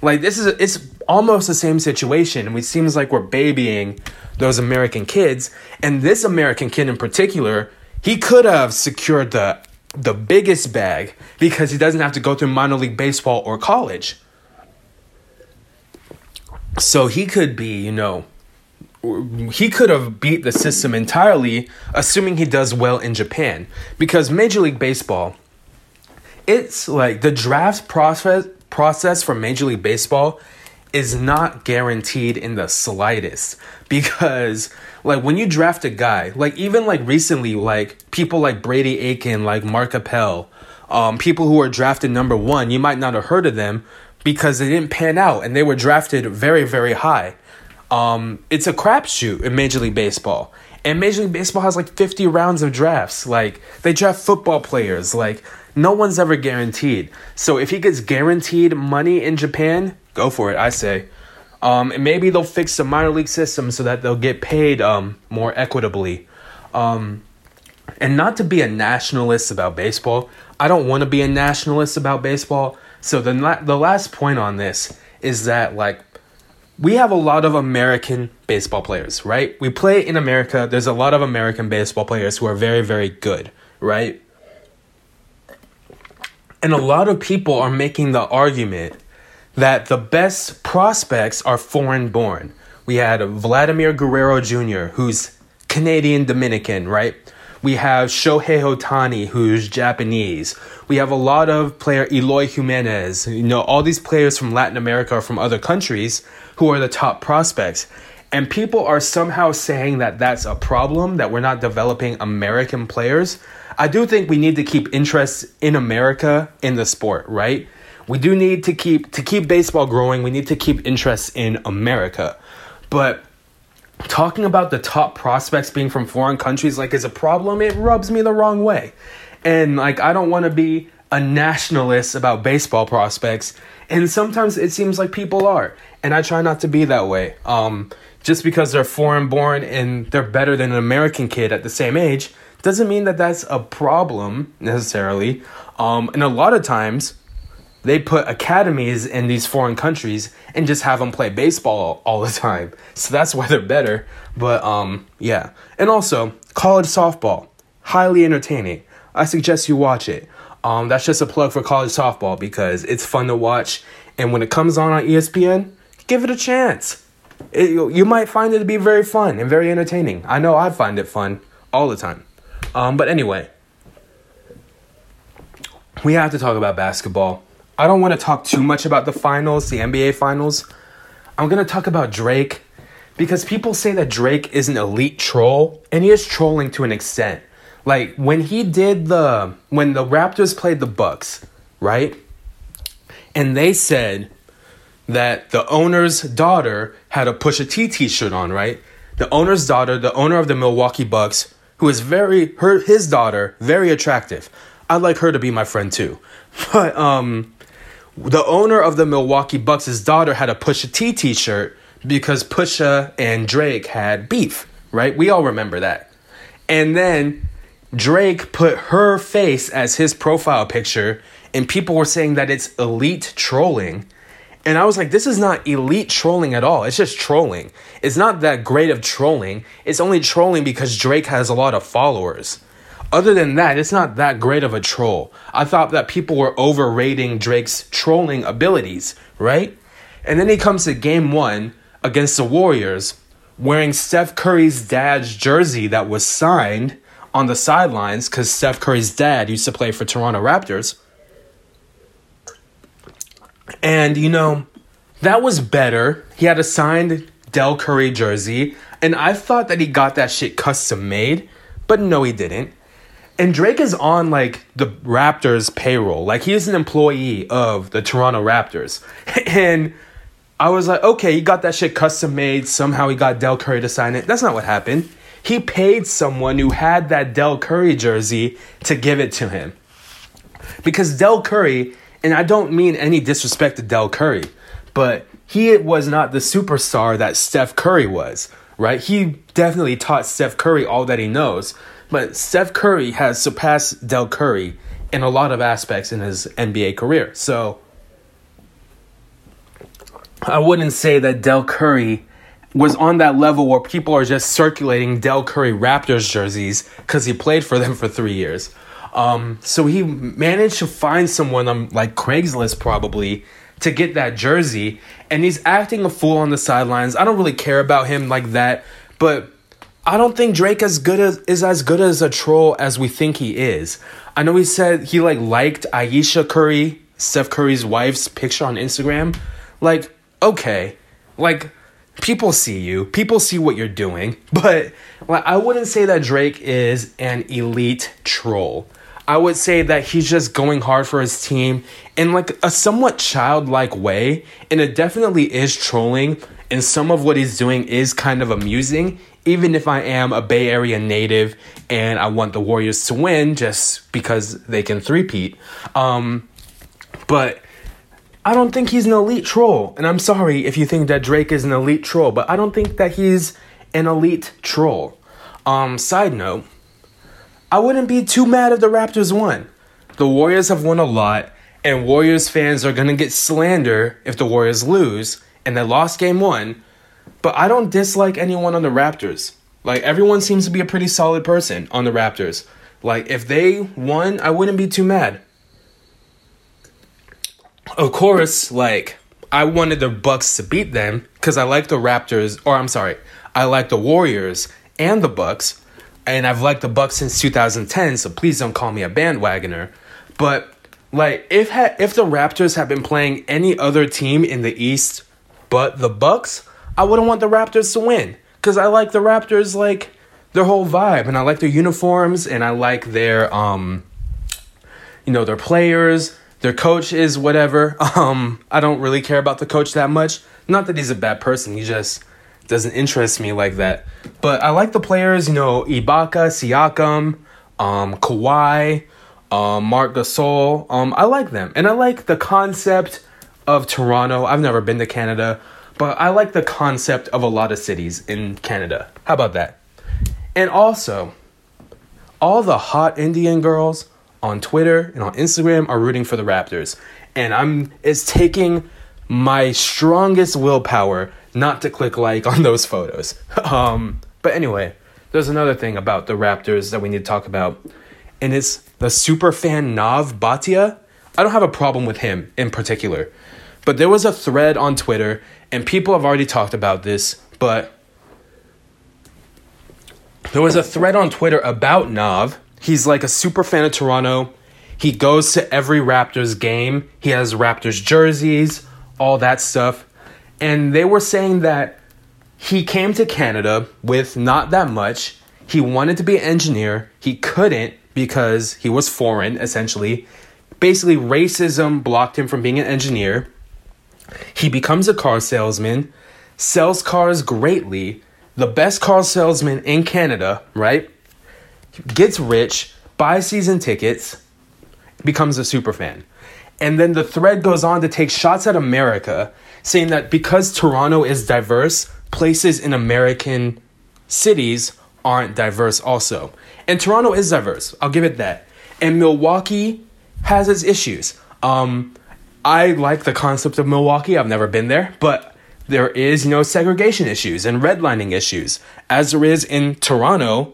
Like this is, it's almost the same situation. And It seems like we're babying those American kids, and this American kid in particular, he could have secured the the biggest bag because he doesn't have to go through minor league baseball or college. So he could be, you know, he could have beat the system entirely, assuming he does well in Japan. Because Major League Baseball, it's like the draft process process for Major League Baseball is not guaranteed in the slightest because like when you draft a guy like even like recently like people like brady aiken like mark appel um, people who are drafted number one you might not have heard of them because they didn't pan out and they were drafted very very high um, it's a crapshoot in major league baseball and major league baseball has like 50 rounds of drafts like they draft football players like no one's ever guaranteed so if he gets guaranteed money in japan go for it. I say. Um, and maybe they'll fix the minor league system so that they'll get paid um, more equitably. Um, and not to be a nationalist about baseball. I don't want to be a nationalist about baseball. So the the last point on this is that like we have a lot of American baseball players, right? We play in America. There's a lot of American baseball players who are very very good, right? And a lot of people are making the argument that the best prospects are foreign born. We had Vladimir Guerrero Jr., who's Canadian Dominican, right? We have Shohei Ohtani, who's Japanese. We have a lot of player Eloy Jimenez. You know, all these players from Latin America or from other countries who are the top prospects. And people are somehow saying that that's a problem, that we're not developing American players. I do think we need to keep interest in America in the sport, right? we do need to keep to keep baseball growing. We need to keep interest in America, but talking about the top prospects being from foreign countries like is a problem. It rubs me the wrong way, and like I don't want to be a nationalist about baseball prospects. And sometimes it seems like people are, and I try not to be that way. Um, just because they're foreign born and they're better than an American kid at the same age doesn't mean that that's a problem necessarily. Um, and a lot of times, they put academies in these foreign countries and just have them play baseball all the time. So that's why they're better. But um, yeah. And also, college softball, highly entertaining. I suggest you watch it. Um, that's just a plug for college softball because it's fun to watch. And when it comes on on ESPN, give it a chance. It, you might find it to be very fun and very entertaining. I know I find it fun all the time. Um, but anyway, we have to talk about basketball. I don't want to talk too much about the finals, the NBA finals. I'm going to talk about Drake because people say that Drake is an elite troll, and he is trolling to an extent. Like when he did the when the Raptors played the Bucks, right? And they said that the owner's daughter had a Pusha T t-shirt on, right? The owner's daughter, the owner of the Milwaukee Bucks, who is very her his daughter, very attractive. I'd like her to be my friend too. [laughs] But um the owner of the Milwaukee Bucks' daughter had a Pusha T t shirt because Pusha and Drake had beef, right? We all remember that. And then Drake put her face as his profile picture, and people were saying that it's elite trolling. And I was like, this is not elite trolling at all. It's just trolling. It's not that great of trolling. It's only trolling because Drake has a lot of followers. Other than that, it's not that great of a troll. I thought that people were overrating Drake's trolling abilities, right? And then he comes to game one against the Warriors wearing Steph Curry's dad's jersey that was signed on the sidelines because Steph Curry's dad used to play for Toronto Raptors. And, you know, that was better. He had a signed Dell Curry jersey, and I thought that he got that shit custom made, but no, he didn't. And Drake is on like the Raptors payroll. Like he's an employee of the Toronto Raptors. [laughs] And I was like, okay, he got that shit custom made. Somehow he got Dell Curry to sign it. That's not what happened. He paid someone who had that Dell Curry jersey to give it to him. Because Dell Curry, and I don't mean any disrespect to Dell Curry, but he was not the superstar that Steph Curry was, right? He definitely taught Steph Curry all that he knows, but Steph Curry has surpassed Dell Curry in a lot of aspects in his NBA career. So I wouldn't say that Dell Curry was on that level where people are just circulating Dell Curry Raptors jerseys because he played for them for three years. Um, so he managed to find someone on like Craigslist probably to get that jersey, and he's acting a fool on the sidelines. I don't really care about him like that, but I don't think Drake as good as is as good as a troll as we think he is. I know he said he like liked Ayesha Curry, Steph Curry's wife's picture on Instagram. Like, okay, like people see you, people see what you're doing, but I wouldn't say that Drake is an elite troll. I would say that he's just going hard for his team in like a somewhat childlike way, and it definitely is trolling. And some of what he's doing is kind of amusing, even if I am a Bay Area native and I want the Warriors to win just because they can threepeat. Um, but I don't think he's an elite troll. And I'm sorry if you think that Drake is an elite troll, but I don't think that he's an elite troll. Um, side note, I wouldn't be too mad if the Raptors won. The Warriors have won a lot, and Warriors fans are gonna get slander if the Warriors lose, and they lost game one. But I don't dislike anyone on the Raptors. Like, everyone seems to be a pretty solid person on the Raptors. Like, if they won, I wouldn't be too mad. Of course, like, I wanted the Bucks to beat them because I like the Raptors, or I'm sorry, I like the Warriors and the Bucks and I've liked the Bucks since 2010, so please don't call me a bandwagoner. But like if ha- if the Raptors had been playing any other team in the East but the Bucks, I wouldn't want the Raptors to win cuz I like the Raptors like their whole vibe and I like their uniforms and I like their um you know, their players, their coach is whatever. [laughs] Um I don't really care about the coach that much. Not that he's a bad person, he just doesn't interest me like that. But I like the players, you know, Ibaka, Siakam, um, Kawhi, um, Marc Gasol. Um, I like them. And I like the concept of Toronto. I've never been to Canada, but I like the concept of a lot of cities in Canada. How about that? And also, all the hot Indian girls on Twitter and on Instagram are rooting for the Raptors. And I'm it's taking my strongest willpower not to click like on those photos. [laughs] Um, but anyway, there's another thing about the Raptors that we need to talk about, and it's the super fan Nav Bhatia. I don't have a problem with him in particular, but there was a thread on Twitter, and people have already talked about this, but there was a thread on Twitter about Nav. He's like a super fan of Toronto. He goes to every Raptors game. He has Raptors jerseys, all that stuff. And they were saying that he came to Canada with not that much. He wanted to be an engineer. He couldn't because he was foreign, essentially. Basically, racism blocked him from being an engineer. He becomes a car salesman, sells cars greatly, the best car salesman in Canada, right? Gets rich, buys season tickets, becomes a super fan. And then the thread goes on to take shots at America saying that because Toronto is diverse, places in American cities aren't diverse also. And Toronto is diverse, I'll give it that. And Milwaukee has its issues. Um, I like the concept of Milwaukee, I've never been there, but there is, you know, segregation issues and redlining issues, as there is in Toronto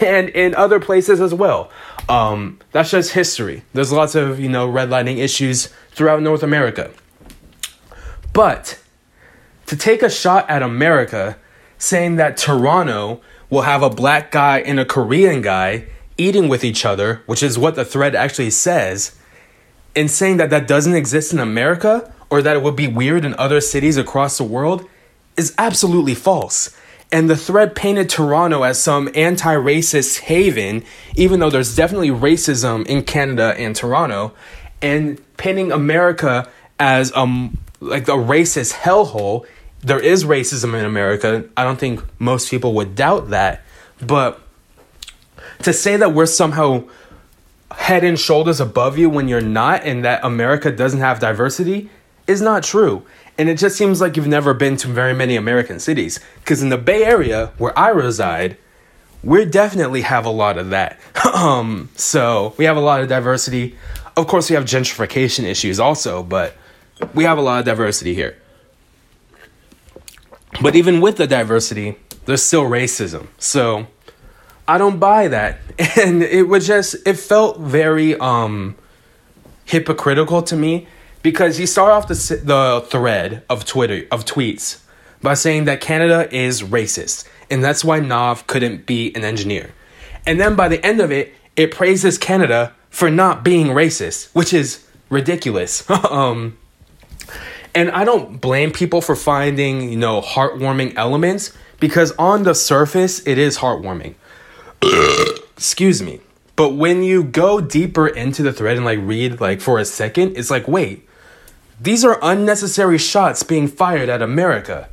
and in other places as well. Um, that's just history. There's lots of, you know, redlining issues throughout North America. But to take a shot at America saying that Toronto will have a black guy and a Korean guy eating with each other, which is what the thread actually says, and saying that that doesn't exist in America or that it would be weird in other cities across the world is absolutely false. And the thread painted Toronto as some anti racist haven, even though there's definitely racism in Canada and Toronto, and painting America as um like a racist hellhole. There is racism in America. I don't think most people would doubt that. But to say that we're somehow head and shoulders above you when you're not and that America doesn't have diversity is not true. And it just seems like you've never been to very many American cities. Because in the Bay Area, where I reside, we definitely have a lot of that. [laughs] um, so we have a lot of diversity. Of course, we have gentrification issues also, but we have a lot of diversity here. But even with the diversity, there's still racism. So I don't buy that. [laughs] And it was just it felt very um hypocritical to me because he started off the the thread of Twitter of tweets by saying that Canada is racist and that's why Nav couldn't be an engineer. And then by the end of it, it praises Canada for not being racist, which is ridiculous. [laughs] um and I don't blame people for finding, you know, heartwarming elements because on the surface it is heartwarming. [coughs] Excuse me. But when you go deeper into the thread and like read like for a second, it's like, wait, these are unnecessary shots being fired at America.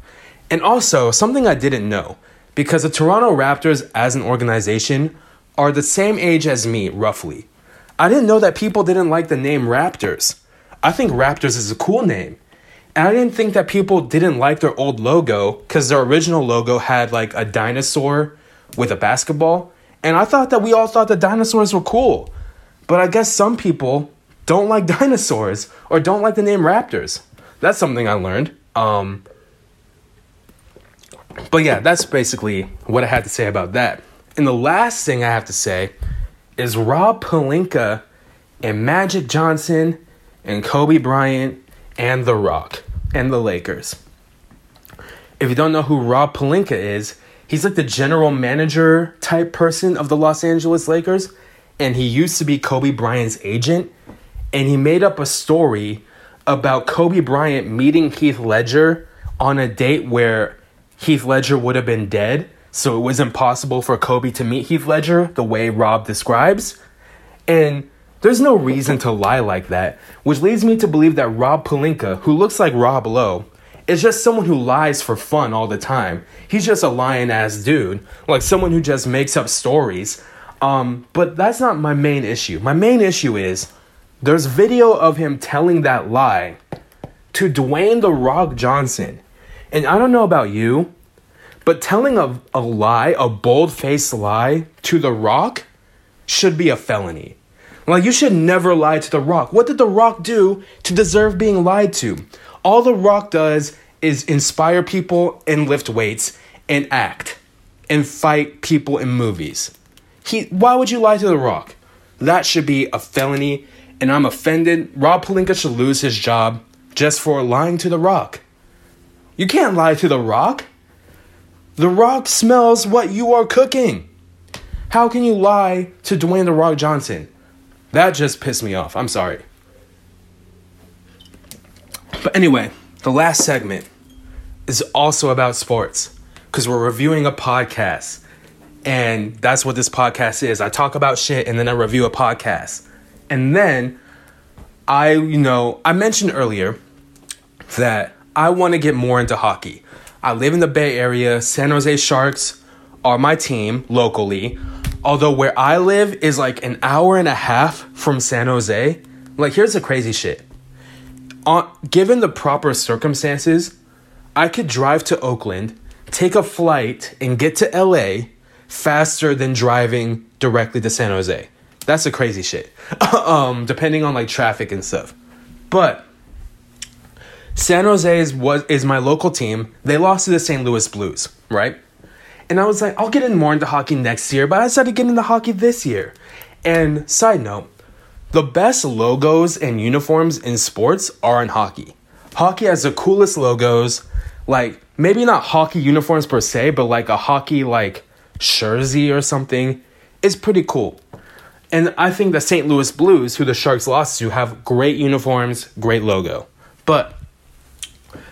And also, something I didn't know, because the Toronto Raptors as an organization are the same age as me, roughly. I didn't know that people didn't like the name Raptors. I think Raptors is a cool name. And I didn't think that people didn't like their old logo because their original logo had like a dinosaur with a basketball. And I thought that we all thought the dinosaurs were cool. But I guess some people don't like [laughs] dinosaurs or don't like the name raptors. That's something I learned. Um, but yeah, that's basically what I had to say about that. And the last thing I have to say is Rob Pelinka and Magic Johnson and Kobe Bryant and The Rock and the Lakers. If you don't know who Rob Pelinka is, he's like the general manager type person of the Los Angeles Lakers, and he used to be Kobe Bryant's agent. And he made up a story about Kobe Bryant meeting Heath Ledger on a date where Heath Ledger would have been dead. So it was impossible for Kobe to meet Heath Ledger the way Rob describes. And there's no reason to lie like that, which leads me to believe that Rob Pelinka, who looks like Rob Lowe, is just someone who lies for fun all the time. He's just a lying ass dude, like someone who just makes up stories. Um, but that's not my main issue. My main issue is there's video of him telling that lie to Dwayne the Rock Johnson. And I don't know about you, but telling a, a lie, a bold faced lie to The Rock should be a felony. Like, you should never lie to The Rock. What did The Rock do to deserve being lied to? All The Rock does is inspire people and lift weights and act and fight people in movies. He why would you lie to The Rock? That should be a felony and I'm offended. Rob Pelinka should lose his job just for lying to The Rock. You can't lie to The Rock. The Rock smells what you are cooking. How can you lie to Dwayne The Rock Johnson? That just pissed me off. I'm sorry. But anyway, the last segment is also about sports because we're reviewing a podcast. And that's what this podcast is. I talk about shit and then I review a podcast. And then I, you know, I mentioned earlier that I want to get more into hockey. I live in the Bay Area. San Jose Sharks are my team locally. Although where I live is like an hour and a half from San Jose. Like, here's the crazy shit on, given the proper circumstances, I could drive to Oakland, take a flight, and get to LA faster than driving directly to San Jose. That's a crazy shit. [laughs] um, depending on like traffic and stuff. But San Jose is was is my local team. They lost to the St. Louis Blues, right? And I was like, I'll get in more into hockey next year, but I decided to get into hockey this year. And side note, the best logos and uniforms in sports are in hockey. Hockey has the coolest logos, like maybe not hockey uniforms per se, but like a hockey like jersey or something is pretty cool. And I think the St. Louis Blues, who the Sharks lost to, have great uniforms, great logo. But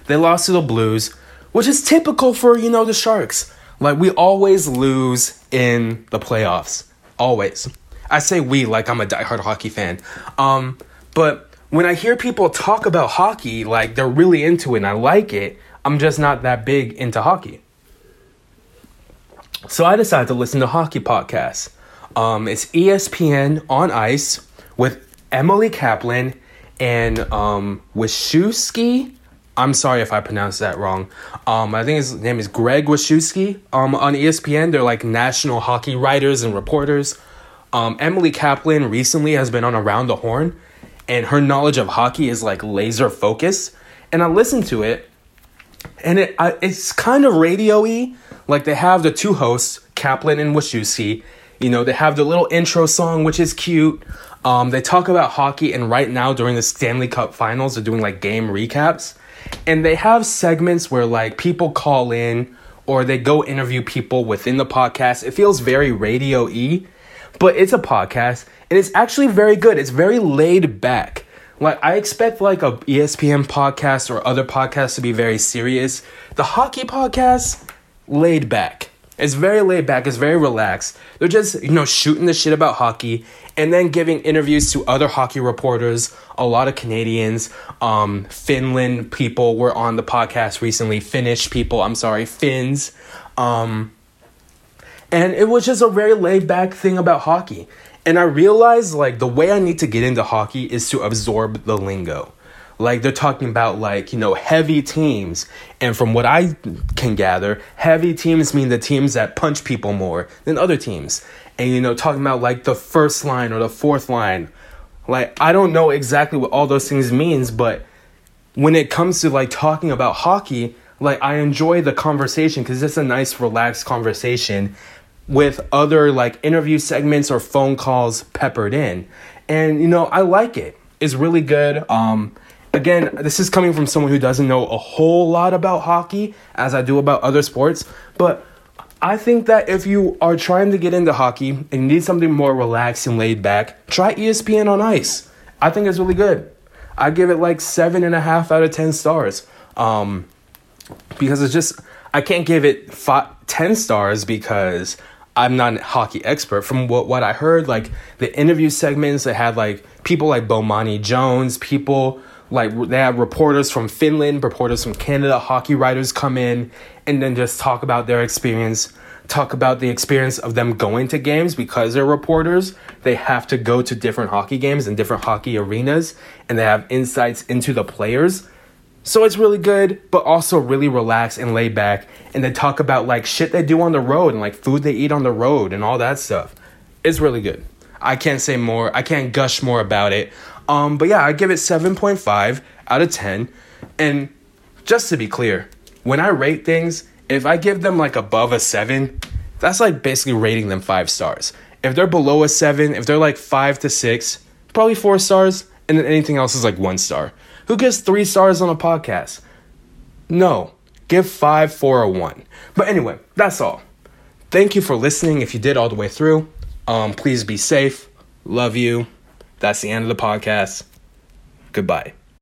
they lost to the Blues, which is typical for, you know, the Sharks. Like we always lose in the playoffs. Always. I say we like I'm a diehard hockey fan. Um, but when I hear people talk about hockey, like they're really into it and I like it, I'm just not that big into hockey. So I decided to listen to hockey podcasts. Um, it's ESPN on Ice with Emily Kaplan and um. I'm sorry if I pronounced that wrong. Um, I think his name is Greg Wyshynski. Um, on ESPN, they're like national hockey writers and reporters. Um, Emily Kaplan recently has been on Around the Horn, and her knowledge of hockey is like laser focused. And I listened to it, and it I, it's kind of radio-y. Like they have the two hosts, Kaplan and Wyshynski. You know, they have the little intro song, which is cute. Um, they talk about hockey, and right now during the Stanley Cup Finals, they're doing like game recaps, and they have segments where like people call in or they go interview people within the podcast. It feels very radio-y, but it's a podcast, and it's actually very good. It's very laid back. Like I expect like a ESPN podcast or other podcasts to be very serious. The hockey podcast, laid back. It's very laid back, it's very relaxed. They're just, you know, shooting the shit about hockey and then giving interviews to other hockey reporters. A lot of Canadians, um, Finland people were on the podcast recently, Finnish people, I'm sorry, Finns. Um, and it was just a very laid back thing about hockey. And I realized like the way I need to get into hockey is to absorb the lingo. Like they're talking about like, you know, heavy teams. And from what I can gather, heavy teams mean the teams that punch people more than other teams. And you know, talking about like the first line or the fourth line. Like I don't know exactly what all those things means, but when it comes to like talking about hockey, like I enjoy the conversation cuz it's a nice relaxed conversation with other like interview segments or phone calls peppered in. And you know, I like it. It's really good. Um again, this is coming from someone who doesn't know a whole lot about hockey as I do about other sports, but I think that if you are trying to get into hockey and you need something more relaxed and laid back, try ESPN on Ice. I think it's really good. I give it like seven and a half out of ten stars. Um, because it's just I can't give it 10 stars because I'm not a hockey expert. From what, what I heard, like the interview segments, they had like people like Bomani Jones, people like they have reporters from Finland, reporters from Canada, hockey writers come in and then just talk about their experience, talk about the experience of them going to games because they're reporters. They have to go to different hockey games and different hockey arenas and they have insights into the players. So it's really good, but also really relaxed and laid back. And they talk about like shit they do on the road and like food they eat on the road and all that stuff. It's really good. I can't say more. I can't gush more about it. Um, but yeah, I give it 7.5 out of 10. And just to be clear, when I rate things, if I give them like above a 7, that's like basically rating them 5 stars. If they're below a 7, if they're like 5 to 6, probably 4 stars, and then anything else is like 1 star. Who gives 3 stars on a podcast? No. Give 5 for a 1. But anyway, that's all. Thank you for listening if you did all the way through. Um, please be safe. Love you. That's the end of the podcast. Goodbye.